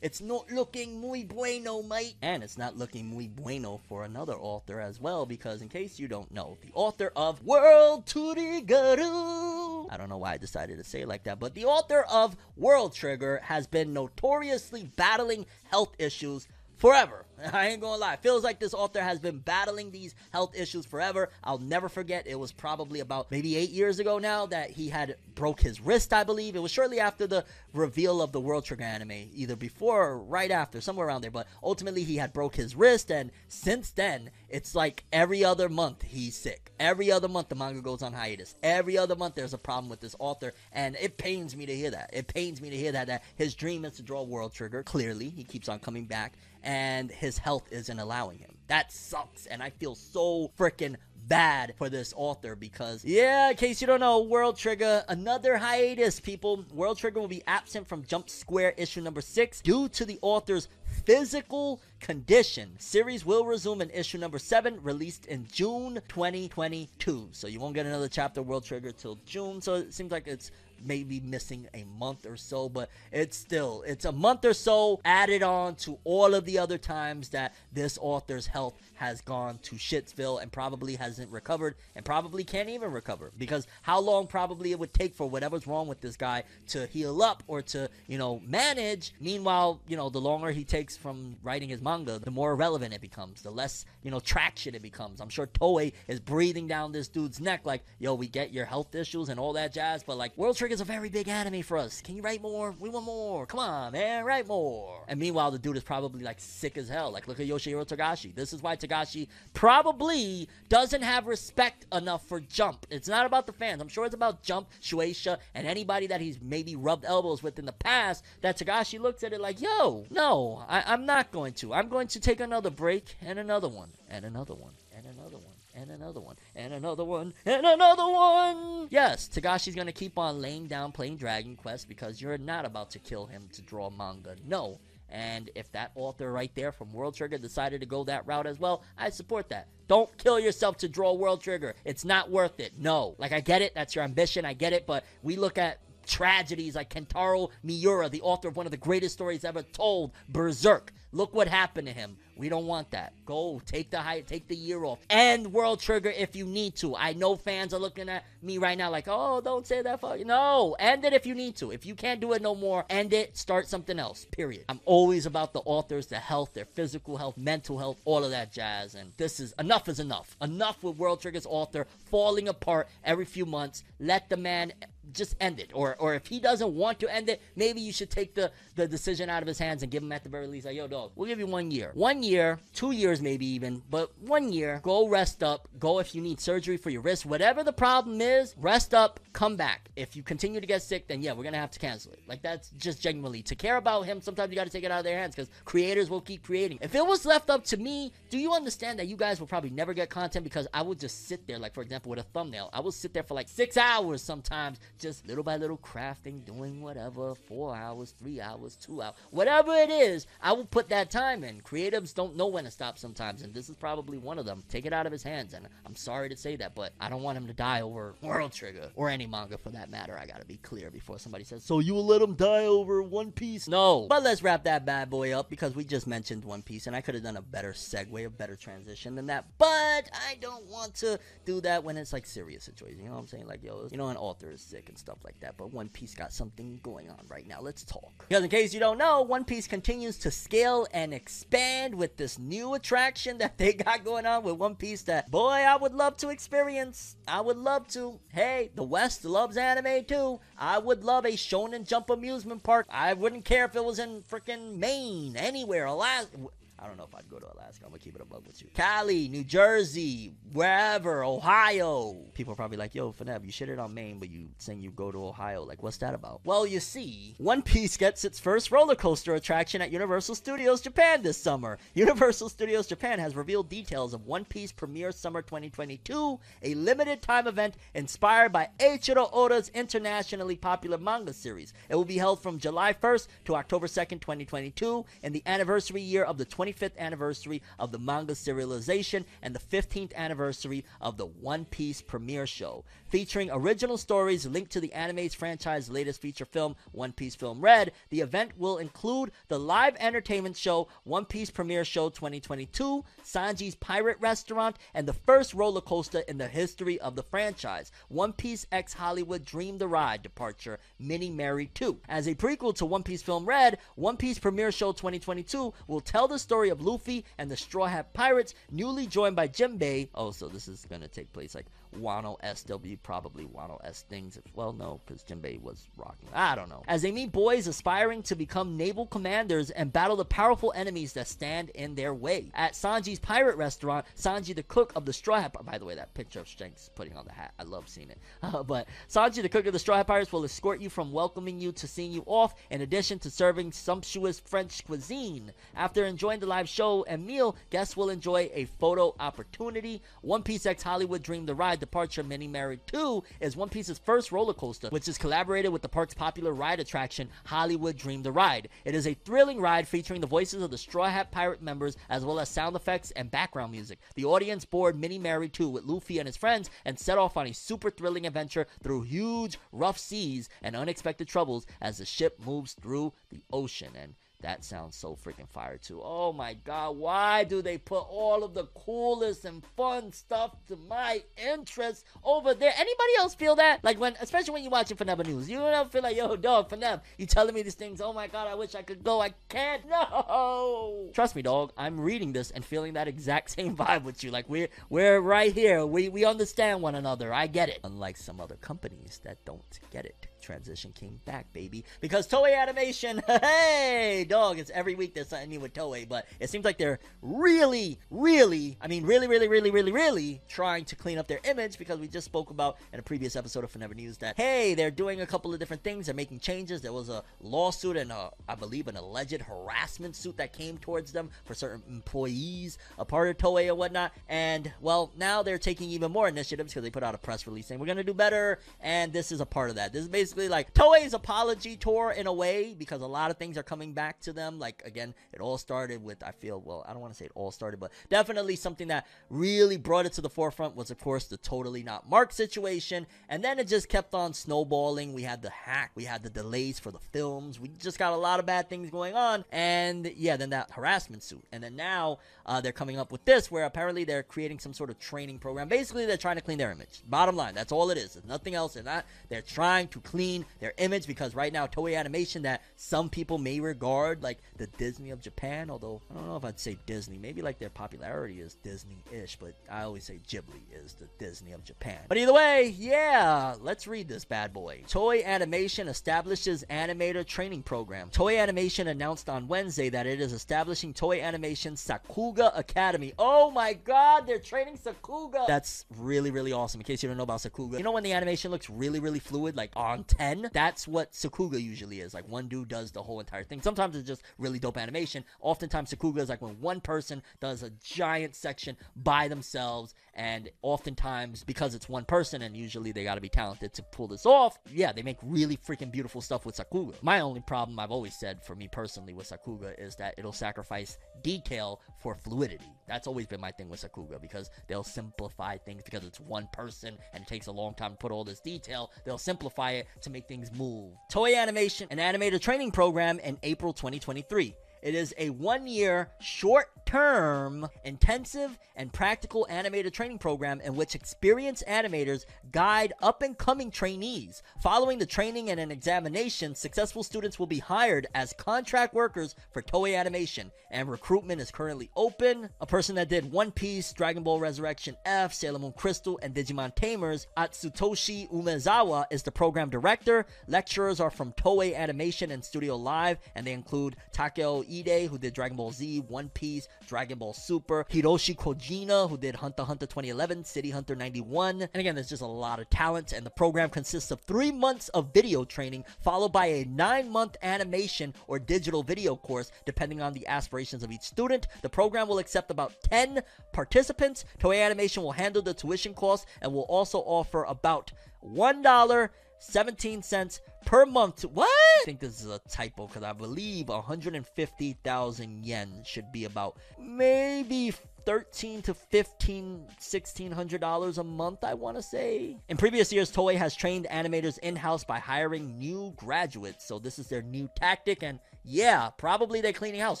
it's not looking muy bueno, mate. And it's not looking muy bueno for another author as well, because in case you don't know, the author of World Turigaru. I don't know why I decided to say it like that, but the author of World Trigger has been notoriously battling health issues forever. [laughs] I ain't gonna lie. Feels like this author has been battling these health issues forever. I'll never forget. It was probably about maybe eight years ago now that he had broke his wrist, I believe. It was shortly after the reveal of the World Trigger anime, either before or right after, somewhere around there. But ultimately, he had broke his wrist, and since then, it's like every other month he's sick. Every other month the manga goes on hiatus. Every other month there's a problem with this author, and it pains me to hear that. It pains me to hear that that his dream is to draw World Trigger. Clearly, he keeps on coming back, and his health isn't allowing him. That sucks, and I feel so freaking bad for this author because, yeah, in case you don't know, World Trigger, another hiatus, people. World Trigger will be absent from Jump Square issue number six due to the author's physical condition. Series will resume in issue number seven, released in June 2022. So you won't get another chapter World Trigger till June. So it seems like it's maybe missing a month or so, but it's still it's a month or so added on to all of the other times that this author's health has gone to shitsville and probably hasn't recovered and probably can't even recover because how long probably it would take for whatever's wrong with this guy to heal up or to you know manage meanwhile you know the longer he takes from writing his manga the more irrelevant it becomes the less you know traction it becomes i'm sure toei is breathing down this dude's neck like yo we get your health issues and all that jazz but like world trigger is a very big anime for us can you write more we want more come on man write more and meanwhile the dude is probably like sick as hell like look at yoshihiro togashi this is why Togashi probably doesn't have respect enough for Jump. It's not about the fans. I'm sure it's about Jump, Shueisha, and anybody that he's maybe rubbed elbows with in the past. That Togashi looks at it like, yo, no, I, am not going to. I'm going to take another break and another one and another one and another one. And another one, and another one, and another one. Yes, Togashi's gonna keep on laying down playing Dragon Quest because you're not about to kill him to draw manga. No, and if that author right there from World Trigger decided to go that route as well, I support that. Don't kill yourself to draw World Trigger. It's not worth it. No. Like, I get it. That's your ambition. I get it. But we look at tragedies like Kentaro Miura, the author of one of the greatest stories ever told, Berserk. Look what happened to him. We don't want that. Go take the high, take the year off. End World Trigger if you need to. I know fans are looking at me right now like, oh, don't say that. No, end it if you need to. If you can't do it no more, end it. Start something else. Period. I'm always about the authors, the health, their physical health, mental health, all of that jazz. And this is enough is enough. Enough with World Trigger's author falling apart every few months. Let the man just end it. Or or if he doesn't want to end it, maybe you should take the, the decision out of his hands and give him at the very least like, yo, dog, we'll give you one year. One year, two years maybe even, but one year, go rest up. Go if you need surgery for your wrist. Whatever the problem is, rest up, come back. If you continue to get sick, then yeah, we're gonna have to cancel it. Like that's just genuinely to care about him, sometimes you gotta take it out of their hands because creators will keep creating. If it was left up to me, do you understand that you guys will probably never get content because I would just sit there, like for example, with a thumbnail. I will sit there for like six hours sometimes, just little by little crafting, doing whatever, four hours, three hours, two hours, whatever it is, I will put that time in. Creatives don't know when to stop sometimes, and this is probably one of them. Take it out of his hands, and I'm sorry to say that, but I don't want him to die over World Trigger, or any manga for that matter. I gotta be clear before somebody says, so you will let him die over One Piece? No. But let's wrap that bad boy up, because we just mentioned One Piece, and I could have done a better segue, a better transition than that, but I don't want to do that when it's like serious situation, you know what I'm saying? Like, yo, you know, an author is sick and stuff like that, but One Piece got something going on right now. Let's talk. Because in case you don't know, One Piece continues to scale and expand with this new attraction that they got going on with One Piece that, boy, I would love to experience. I would love to. Hey, the West loves anime too. I would love a Shonen Jump amusement park. I wouldn't care if it was in freaking Maine, anywhere, Alaska I don't know if I'd go to Alaska. I'm gonna keep it above with you. Cali, New Jersey, wherever, Ohio. People are probably like, yo, Feneb, you shitted on Maine, but you saying you go to Ohio. Like, what's that about? Well, you see, One Piece gets its first roller coaster attraction at Universal Studios Japan this summer. [laughs] Universal Studios Japan has revealed details of One Piece Premiere Summer 2022, a limited time event inspired by Eiichiro Oda's internationally popular manga series. It will be held from July 1st to October 2nd, 2022, in the anniversary year of the 25th anniversary of the manga serialization and the 15th anniversary of the One Piece premiere show. Featuring original stories linked to the anime's franchise's latest feature film, One Piece Film Red, the event will include the live entertainment show One Piece Premiere Show 2022, Sanji's Pirate Restaurant, and the first roller coaster in the history of the franchise, One Piece X Hollywood Dream the Ride Departure Mini Merry 2. As a prequel to One Piece Film Red, One Piece Premiere Show 2022 will tell the story of Luffy and the Straw Hat Pirates, newly joined by Jinbei. Oh, so this is going to take place like Wano SW, probably Wano S things. Well, no, because Jinbei was rocking. I don't know. As they meet boys aspiring to become naval commanders and battle the powerful enemies that stand in their way. At Sanji's Pirate Restaurant, Sanji, the cook of the Straw Hat, by the way, that picture of Shanks putting on the hat, I love seeing it. [laughs] Uh, but Sanji, the cook of the Straw Hat Pirates, will escort you from welcoming you to seeing you off, in addition to serving sumptuous French cuisine. After enjoying the live show and meal, guests will enjoy a photo opportunity. One Piece X Hollywood Dream the Ride Departure Mini Merry 2 is One Piece's first roller coaster, which is collaborated with the park's popular ride attraction, Hollywood Dream the Ride. It is a thrilling ride featuring the voices of the Straw Hat Pirate members as well as sound effects and background music. The audience board Mini Merry 2 with Luffy and his friends and set off on a super thrilling adventure through huge, rough seas and unexpected troubles as the ship moves through the ocean. And that sounds so freaking fire too. Oh my god, why do they put all of the coolest and fun stuff to my interest over there? Anybody else feel that? Like when, especially when you're watching Feneba News, you don't feel like, yo, dog, Feneb, you telling me these things. Oh my god, I wish I could go. I can't. No. Trust me, dog. I'm reading this and feeling that exact [laughs] same vibe with you. Like we're we're right here. We we understand one another. I get it. Unlike some other companies that don't get it transition came back, baby. Because Toei Animation, [laughs] hey, dog, it's every week there's something new with Toei, but it seems like they're really, really, I mean, really, really, really, really, really trying to clean up their image because we just spoke about in a previous episode of Forever News that, hey, they're doing a couple of different things. They're making changes. There was a lawsuit and, a, I believe, an alleged harassment suit that came towards them for certain employees, a part of Toei or whatnot. And, well, now they're taking even more initiatives because they put out a press release saying, we're going to do better. And this is a part of that. This is basically basically like Toei's apology tour in a way because a lot of things are coming back to them. Like again, it all started with I feel well, I don't want to say it all started, but definitely something that really brought it to the forefront was of course the totally not Mark situation, and then it just kept on snowballing. We had the hack, we had the delays for the films, we just got a lot of bad things going on, and yeah, then that harassment suit, and then now uh, they're coming up with this where apparently they're creating some sort of training program. Basically, they're trying to clean their image. Bottom line, that's all it is. There's nothing else. They're not. They're trying to clean clean their image because right now Toei Animation that some people may regard like the Disney of Japan, although I don't know if I'd say Disney. Maybe like their popularity is Disney-ish, but I always say Ghibli is the Disney of Japan. But either way, yeah, let's read this bad boy. Toei Animation establishes animator training program. Toei Animation announced on Wednesday that it is establishing Toei Animation Sakuga Academy. Oh my god, they're training Sakuga. That's really really awesome. In case you don't know about Sakuga, you know when the animation looks really really fluid like on 10, that's what Sakuga usually is. Like one dude does the whole entire thing. Sometimes it's just really dope animation. Oftentimes Sakuga is like when one person does a giant section by themselves and oftentimes because it's one person and usually they got to be talented to pull this off, yeah, they make really freaking beautiful stuff with Sakuga. My only problem I've always said for me personally with Sakuga is that it'll sacrifice detail for fluidity. That's always been my thing with Sakuga because they'll simplify things because it's one person and it takes a long time to put all this detail. They'll simplify it to make things move. Toei Animation, an animator training program in April 2023. It is a one year short term intensive and practical animator training program in which experienced animators guide up and coming trainees. Following the training and an examination, successful students will be hired as contract workers for Toei Animation, and recruitment is currently open. A person that did One Piece, Dragon Ball Resurrection F, Sailor Moon Crystal, and Digimon Tamers, Atsutoshi Umezawa is the program director. Lecturers are from Toei Animation and Studio Live, and they include Takeo Ide, who did Dragon Ball Z, One Piece, Dragon Ball Super, Hiroshi Kojina, who did Hunter Hunter 2011, City Hunter 91. And again, there's just a lot of talent, and the program consists of three months of video training, followed by a nine month animation or digital video course, depending on the aspirations of each student. The program will accept about 10 participants. Toei Animation will handle the tuition costs and will also offer about $1 17 cents per month. What? I think this is a typo because I believe 150,000 yen should be about maybe 13 to 15 1600 dollars a month i want to say. In previous years toei has trained animators in-house by hiring new graduates. So this is their new tactic and yeah probably they're cleaning house.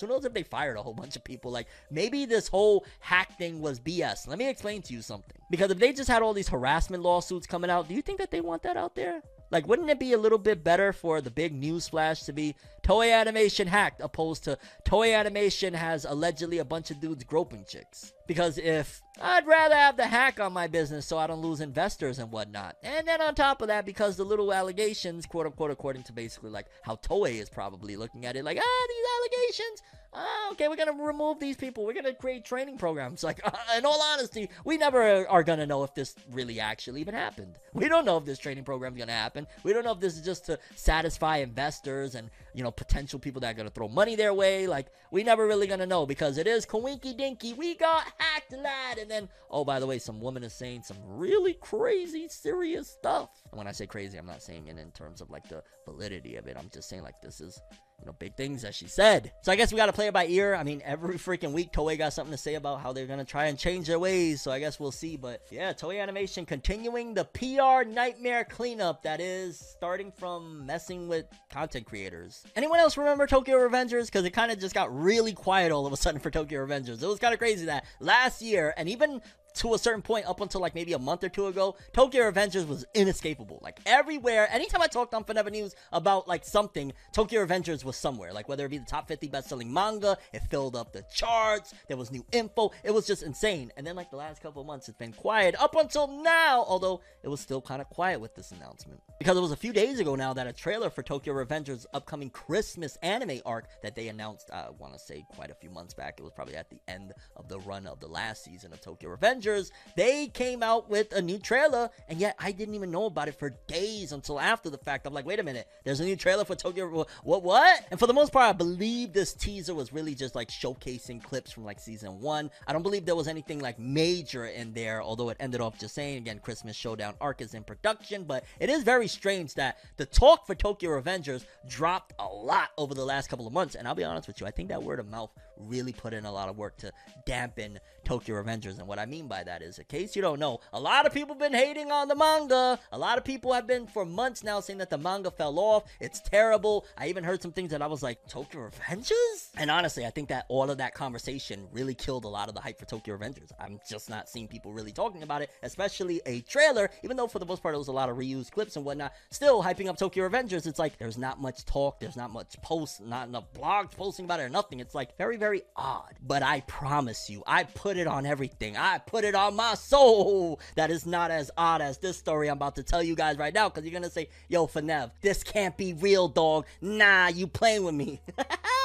Who knows if they fired a whole bunch of people? Like maybe this whole hack thing was bs let me explain to you something. Because if they just had all these harassment lawsuits coming out do you think that they want that out there like, wouldn't it be a little bit better for the big news flash to be Toei Animation hacked opposed to Toei Animation has allegedly a bunch of dudes groping chicks? Because if I'd rather have the hack on my business so I don't lose investors and whatnot. And then on top of that, because the little allegations, quote unquote, according to basically like how Toei is probably looking at it, like, ah, these allegations, ah, okay, we're gonna remove these people. We're gonna create training programs. Like, [laughs] in all honesty, we never are gonna know if this really actually even happened. We don't know if this training program is gonna happen. We don't know if this is just to satisfy investors and you know potential people that are gonna throw money their way. Like, we never really gonna know because it is Kawinky Dinky. We got hacked, lad. And then, oh, by the way, some woman is saying some really crazy, serious stuff. And when I say crazy, I'm not saying it in terms of like the validity of it. I'm just saying like this is you know, big things as she said. So I guess we got to play it by ear. I mean, every freaking week Toei got something to say about how they're going to try and change their ways. So I guess we'll see. But yeah, Toei Animation continuing the PR nightmare cleanup that is starting from messing with content creators. Anyone else remember Tokyo Revengers? Because it kind of just got really quiet all of a sudden for Tokyo Revengers. It was kind of crazy that last year and even to a certain point up until like maybe a month or two ago, Tokyo Revengers was inescapable. Like everywhere, anytime I talked on Forever News about like something, Tokyo Revengers was somewhere. Like whether it be the top 50 best-selling manga, it filled up the charts. There was new info. It was just insane. And then like the last couple months, it's been quiet up until now. Although it was still kind of quiet with this announcement because it was a few days ago now that a trailer for Tokyo Revengers' upcoming Christmas anime arc that they announced. I want to say quite a few months back. It was probably at the end of the run of the last season of Tokyo Revengers Avengers, they came out with a new trailer, and yet I didn't even know about it for days until after the fact. I'm like, wait a minute, there's a new trailer for Tokyo. What? What? And for the most part, I believe this teaser was really just like showcasing clips from like season one. I don't believe there was anything like major in there, although it ended up just saying again, Christmas Showdown arc is in production. But it is very strange that the talk for Tokyo Revengers dropped a lot over the last couple of months. And I'll be honest with you, I think that word of mouth really put in a lot of work to dampen Tokyo Revengers. And what I mean by that is, in case you don't know, a lot of people have been hating on the manga. A lot of people have been for months now saying that the manga fell off. It's terrible. I even heard some things that I was like, Tokyo Revengers? And honestly, I think that all of that conversation really killed a lot of the hype for Tokyo Revengers. I'm just not seeing people really talking about it, especially a trailer, even though for the most part it was a lot of reused clips and whatnot. Still hyping up Tokyo Revengers. It's like there's not much talk, there's not much posts, not enough blogs posting about it or nothing. It's like very, very odd. But I promise you, I put put it on everything. I put it on my soul. That is not as odd as this story I'm about to tell you guys right now. Because you're going to say, yo, Fenev, this can't be real, dog. Nah, you playing with me. [laughs]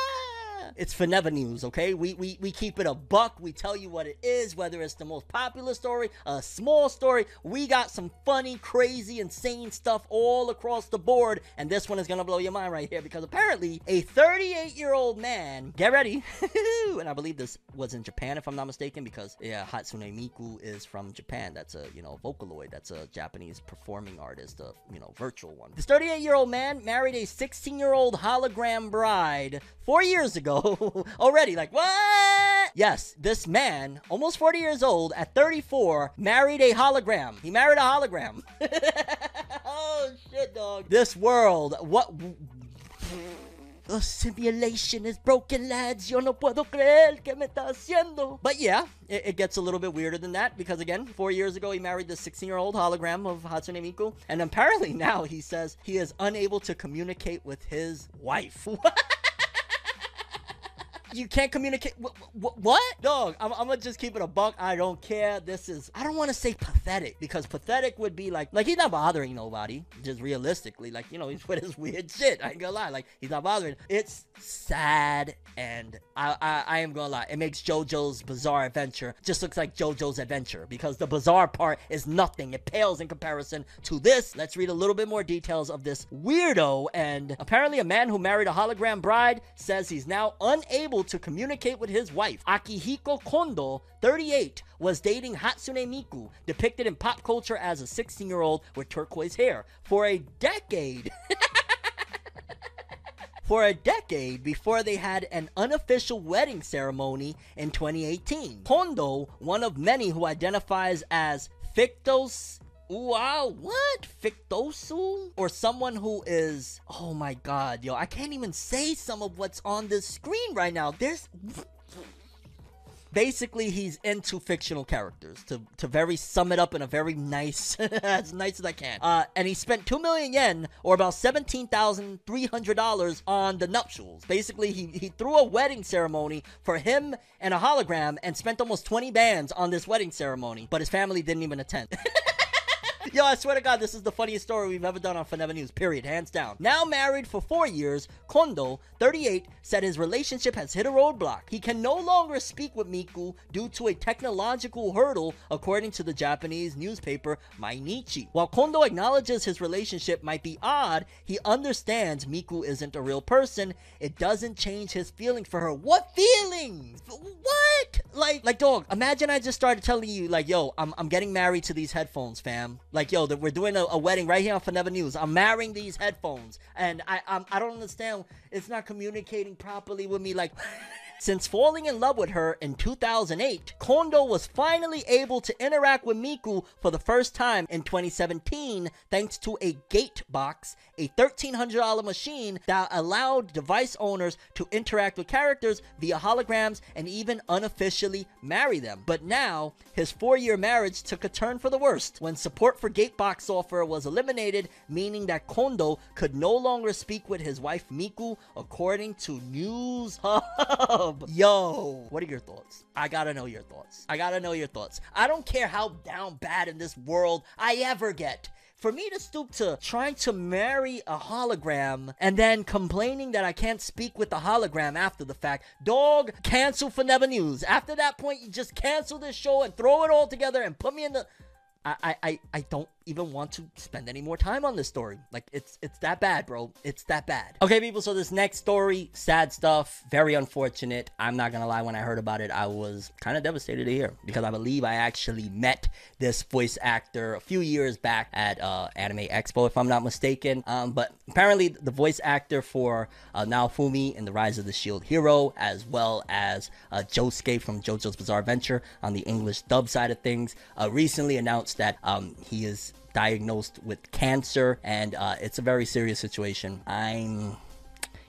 It's Forever News, okay? We, we, we keep it a buck. We tell you what it is, whether it's the most popular story, a small story. We got some funny, crazy, insane stuff all across the board. And this one is to blow your mind right here because apparently a 38 year old man, get ready, [laughs] and I believe this was in Japan if I'm not mistaken because, yeah, Hatsune Miku is from Japan. That's a, you know, Vocaloid. That's a Japanese performing artist, a, you know, virtual one. This 38 year old man married a 16 year old hologram bride four years ago [laughs] already. Like, what? Yes, this man, almost 40 years old, at 34, married a hologram. He married a hologram. [laughs] oh, shit, dog. This world, what. The simulation is broken, lads. Yo no puedo creer que me está haciendo. But yeah, it, it, gets a little bit weirder than that because again, four years ago he married the 16 year old hologram of Hatsune Miku, and apparently now he says he is unable to communicate with his wife. [laughs] you can't communicate. what? Dog, I'm, I'm, gonna just keep it a buck. I don't care. This is, I don't want to say pathetic because pathetic would be like, like he's not bothering nobody, just realistically. Like, you know, he's with his [laughs] weird shit. I ain't gonna lie. Like, he's not bothering. It's sad and I, I, I am gonna lie. It makes JoJo's Bizarre Adventure just looks like JoJo's Adventure because the bizarre part is nothing. It pales in comparison to this. Let's read a little bit more details of this weirdo. And apparently, a man who married a hologram bride says he's now unable to communicate with his wife. Akihiko Kondo, 38, was dating Hatsune Miku, depicted in pop culture as a 16 year old with turquoise hair, for a decade. [laughs] for a decade before they had an unofficial wedding ceremony in 2018. Kondo, one of many who identifies as Fictos Wow, what? Fictosu? Or someone who is. Oh my god, yo, I can't even say some of what's on this screen right now. There's. Basically, he's into fictional characters to, to very sum it up in a very nice, [laughs] as nice as I can. Uh, and he spent 2 million yen, or about $17,300 on the nuptials. Basically, he, he threw a wedding ceremony for him and a hologram and spent almost 20 bands on this wedding ceremony, but his family didn't even attend. [laughs] [laughs] Yo, I swear to God, this is the funniest story we've ever done on Forever News, period, hands down. Now married for four years, Kondo, 38, said his relationship has hit a roadblock. He can no longer speak with Miku due to a technological hurdle, according to the Japanese newspaper Mainichi. While Kondo acknowledges his relationship might be odd, he understands Miku isn't a real person. It doesn't change his feelings for her. What feelings? What? Like, like, dog, imagine I just started telling you, like, yo, I'm, I'm getting married to these headphones, fam. Like, yo, we're doing a, a, wedding right here on Forever News. I'm marrying these headphones, and I I'm, I don't understand. It's not communicating properly with me. Like. Since falling in love with her in 2008, Kondo was finally able to interact with Miku for the first time in 2017 thanks to a Gatebox, a $1,300 machine that allowed device owners to interact with characters via holograms and even unofficially marry them. But now, his four year marriage took a turn for the worst when support for Gatebox software was eliminated, meaning that Kondo could no longer speak with his wife Miku, according to News Hub. [laughs] Oh, Yo, what are your thoughts? I gotta know your thoughts. I gotta know your thoughts. I don't care how down bad in this world I ever get for me to stoop to trying to marry a hologram and then complaining that I can't speak with the hologram after the fact, dog, cancel for Never News. After that point, you just cancel this show and throw it all together and put me in the. I, I, I don't even want to spend any more time on this story. Like it's it's that bad, bro. It's that bad. Okay, people, so this next story, sad stuff, very unfortunate. I'm not gonna lie, when I heard about it, I was kind of devastated to hear because I believe I actually met this voice actor a few years back at uh, Anime Expo, if I'm not mistaken. Um, but apparently the voice actor for uh, Naofumi in The Rise of the Shield Hero, as well as uh, Josuke from JoJo's Bizarre Adventure on the English dub side of things, uh, recently announced that um, he is diagnosed with cancer, and uh, it's a very serious situation. I'm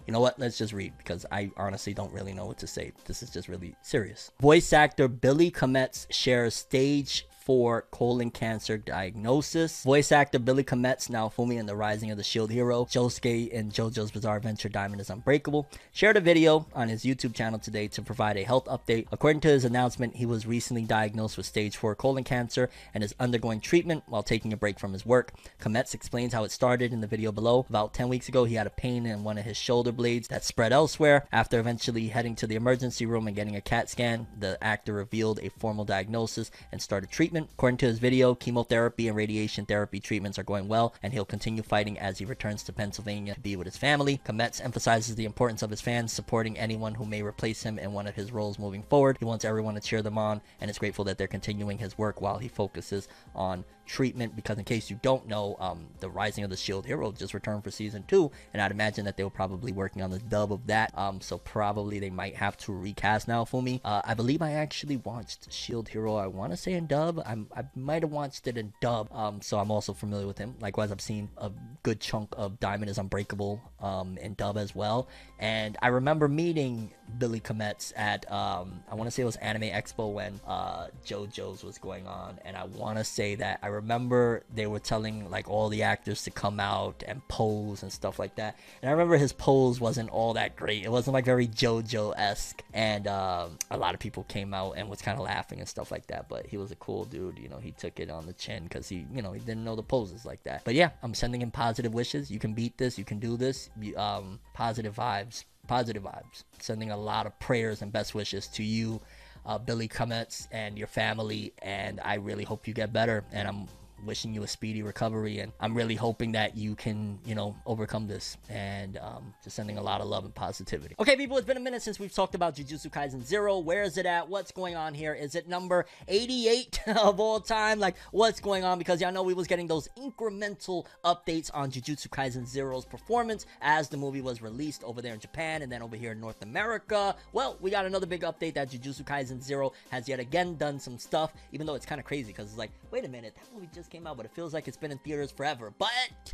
you know what? Let's just read because I honestly don't really know what to say. This is just really serious. Voice actor Billy Kometz shares stage for colon cancer diagnosis. Voice actor Billy Kometz, Naofumi in The Rising of the Shield Hero, Josuke in JoJo's Bizarre Adventure Diamond is Unbreakable, shared a video on his YouTube channel today to provide a health update. According to his announcement, he was recently diagnosed with stage 4 colon cancer and is undergoing treatment while taking a break from his work. Kometz explains how it started in the video below. About 10 weeks ago, he had a pain in one of his shoulder blades that spread elsewhere. After eventually heading to the emergency room and getting a CAT scan, the actor revealed a formal diagnosis and started treatment treatment. According to his video, chemotherapy and radiation therapy treatments are going well, and he'll continue fighting as he returns to Pennsylvania to be with his family. Kometz emphasizes the importance of his fans supporting anyone who may replace him in one of his roles moving forward. He wants everyone to cheer them on, and is grateful that they're continuing his work while he focuses on treatment because in case you don't know um, the rising of the shield hero just returned for season two and i'd imagine that they were probably working on the dub of that. Um, so probably they might have to recast Naofumi uh, i believe i actually watched shield hero i want to say in dub. I'm, i might have watched it in dub, um, so I'm also familiar with him. Likewise, I've seen a good chunk of Diamond is Unbreakable um, in dub as well. And I remember meeting Billy Kometz at um, I want to say it was Anime Expo when uh, JoJo's was going on, and I want to say that I remember they were telling like all the actors to come out and pose and stuff like that. And I remember his pose wasn't all that great. It wasn't like very JoJo esque, and um, a lot of people came out and was kind of laughing and stuff like that. But he was a cool dude, you know. He took it on the chin because he, you know, he didn't know the poses like that. But yeah, I'm sending him positive wishes. You can beat this. You can do this. Um, positive vibes. Positive vibes. Sending a lot of prayers and best wishes to you, uh, Billy Kometz, and your family. And I really hope you get better. And I'm wishing you a speedy recovery and i'm really hoping that you can you know overcome this and um, just sending a lot of love and positivity. Okay people it's been a minute since we've talked about jujutsu kaisen zero. Where is it at? What's going on here? Is it number 88 [laughs] of all time? Like what's going on? Because y'all know we was getting those incremental updates on jujutsu kaisen zero's performance as the movie was released over there in japan and then over here in north america. Well we got another big update that jujutsu kaisen zero has yet again done some stuff even though it's kind of crazy because it's like wait a minute that movie just came out, but it feels like it's been in theaters forever. But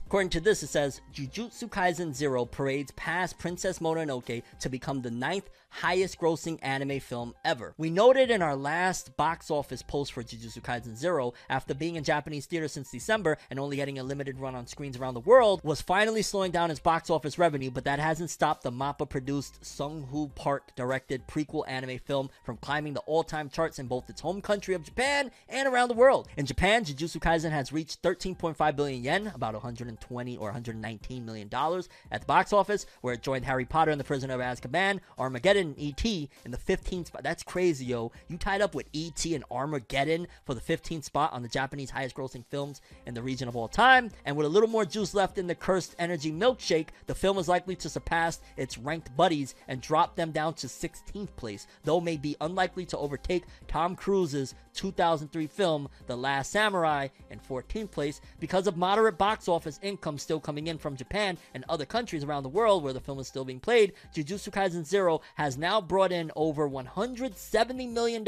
according to this, it says Jujutsu Kaisen Zero parades past Princess Mononoke to become the ninth highest grossing anime film ever. We noted in our last box office post for Jujutsu Kaisen Zero, after being in Japanese theaters since December and only getting a limited run on screens around the world, was finally slowing down its box office revenue, but that hasn't stopped the MAPPA produced Sung Hoo Park directed prequel anime film from climbing the all time charts in both its home country of Japan and around the world. In Japan, Jujutsu Kaisen has reached 13.5 billion yen, about 120 or 119 million dollars, at the box office, where it joined Harry Potter and the Prisoner of Azkaban, Armageddon Armageddon ET in the 15th spot. That's crazy, yo. You tied up with ET and Armageddon for the 15th spot on the Japanese highest grossing films in the region of all time. And with a little more juice left in the cursed energy milkshake, the film is likely to surpass its ranked buddies and drop them down to 16th place, though may be unlikely to overtake Tom Cruise's 2003 film The Last Samurai in 14th place because of moderate box office income still coming in from Japan and other countries around the world where the film is still being played. Jujutsu Kaisen Zero has now brought in over $170 million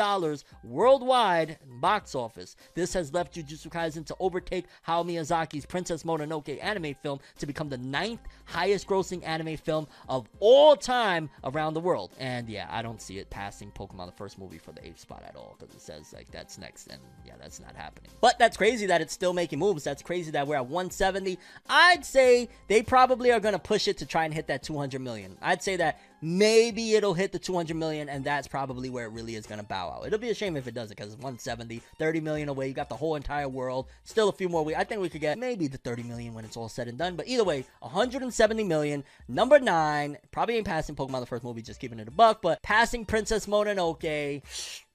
worldwide box office. This has left Jujutsu Kaisen to overtake Hayao Miyazaki's Princess Mononoke anime film to become the ninth highest grossing anime film of all time around the world. And yeah, I don't see it passing Pokemon the first movie for the eighth spot at all because it says like that's next and yeah, that's not happening. But that's crazy that it's still making moves. That's crazy that we're at 170. I'd say they probably are going to push it to try and hit that 200 million. I'd say that maybe it'll hit the 200 million and that's probably where it really is going to bow out it'll be a shame if it doesn't because it's 170 30 million away you got the whole entire world still a few more weeks i think we could get maybe the 30 million when it's all said and done but either way 170 million number nine probably ain't passing pokemon the first movie just keeping it a buck but passing princess mononoke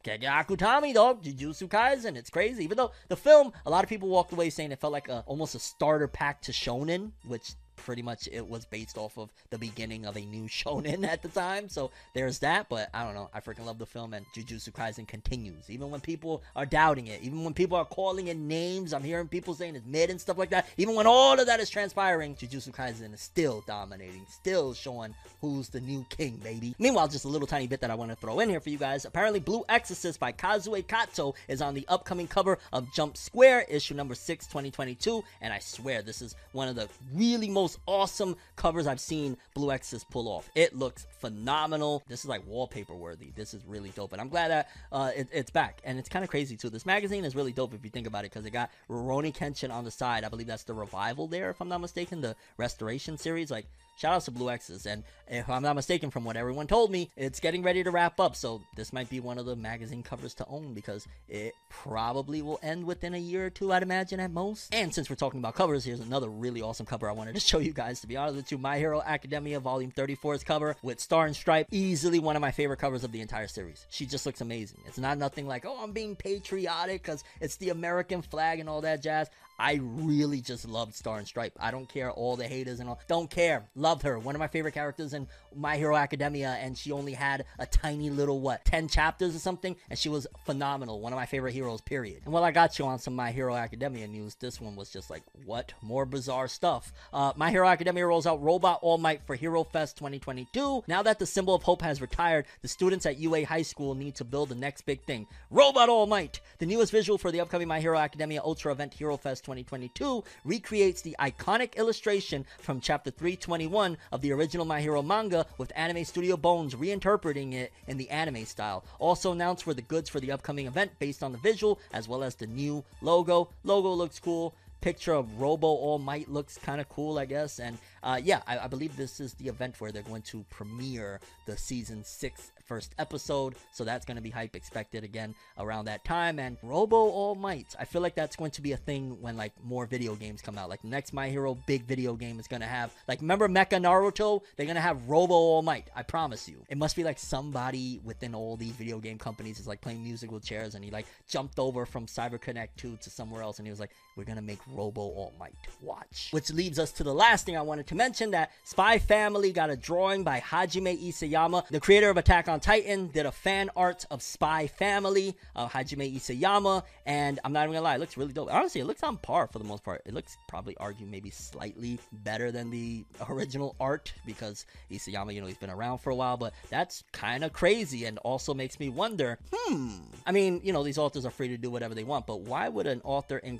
Gege Akutami, dog. Jujutsu Kaisen. It's crazy. Even though the film, a lot of people walked away saying it felt like a, almost a starter pack to Shonen, which pretty much it was based off of the beginning of a new shonen [laughs] at the time. So there's that. But I don't know. I freaking love the film, and Jujutsu Kaisen continues. Even when people are doubting it, even when people are calling it names, I'm hearing people saying it's mid and stuff like that. Even when all of that is transpiring, Jujutsu Kaisen is still dominating, still showing who's the new king, baby. Meanwhile, just a little tiny bit that I want to throw in here for you guys. Apparently, Blue Exorcist by Kazue Kato is on the upcoming cover of Jump Square, issue number 6, 2022. And I swear, this is one of the really most most awesome covers I've seen Blue Exorcist pull off. It looks phenomenal. This is like wallpaper worthy. This is really dope, and I'm glad that uh, it, it's back. And it's kind of crazy too. This magazine is really dope if you think about it, because it got Rurouni Kenshin on the side. I believe that's the revival there, if I'm not mistaken, the restoration series. Like Shout out to Blue X's. And if I'm not mistaken from what everyone told me, it's getting ready to wrap up. So this might be one of the magazine covers to own because it probably will end within a year or two, I'd imagine at most. And since we're talking about covers, here's another really awesome cover I wanted to [laughs] show you guys. To be honest with you, My Hero Academia Volume 34's cover with Star and Stripe, easily one of my favorite covers of the entire series. She just looks amazing. It's not nothing like, oh, I'm being patriotic because it's the American flag and all that jazz. I really just loved Star and Stripe. I don't care all the haters and all. Don't care. Loved her. One of my favorite characters in My Hero Academia, and she only had a tiny little what, ten chapters or something, and she was phenomenal. One of my favorite heroes. Period. And while I got you on some My Hero Academia news, this one was just like, what? More bizarre stuff. Uh, My Hero Academia rolls out Robot All Might for Hero Fest 2022. Now that the symbol of hope has retired, the students at UA High School need to build the next big thing. Robot All Might. The newest visual for the upcoming My Hero Academia Ultra event Hero Fest 2022 recreates the iconic illustration from chapter 321 of the original My Hero manga with Anime Studio Bones reinterpreting it in the anime style. Also announced were the goods for the upcoming event based on the visual as well as the new logo. Logo looks cool picture of Robo All Might looks kind of cool, I guess. And uh, yeah, I, I, believe this is the event where they're going to premiere the season six first episode. So that's going to be hype expected again around that time. And Robo All Might, I feel like that's going to be a thing when like more video games come out. Like next My Hero big video game is going to have, like, remember Mecha Naruto? They're going to have Robo All Might. I promise you. It must be like somebody within all these video game companies is like playing musical chairs and he like jumped over from CyberConnect 2 to somewhere else and he was like, we're to make Robo All Might. Watch. Which leads us to the last thing I wanted to mention that Spy Family got a drawing by Hajime Isayama, the creator of Attack on Titan, did a fan art of Spy Family of Hajime Isayama, and I'm not even gonna lie, it looks really dope. Honestly, it looks on par for the most part. It looks probably argue maybe slightly better than the original art because Isayama, you know, he's been around for a while, but that's kind of crazy and also makes me wonder, hmm. I mean, you know, these authors are free to do whatever they want, but why would an author in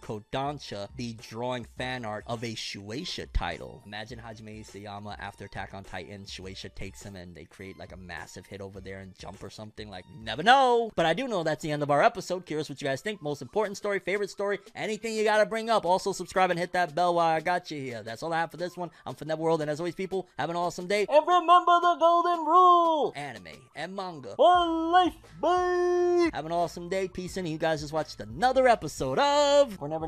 Be drawing fan art of a Shueisha title? Imagine Hajime Isayama after Attack on Titan, Shueisha takes him and they create like a massive hit over there and jump or something. Like, never know. But I do know that's the end of our episode. Curious what you guys think. Most important story, favorite story, anything you gotta bring up. Also, subscribe and hit that bell while I got you here. That's all I have for this one. I'm for World, and as always, people, have an awesome day. And remember the golden rule anime and manga for life. Bye. Have an awesome day. Peace and you guys just watched another episode of We Never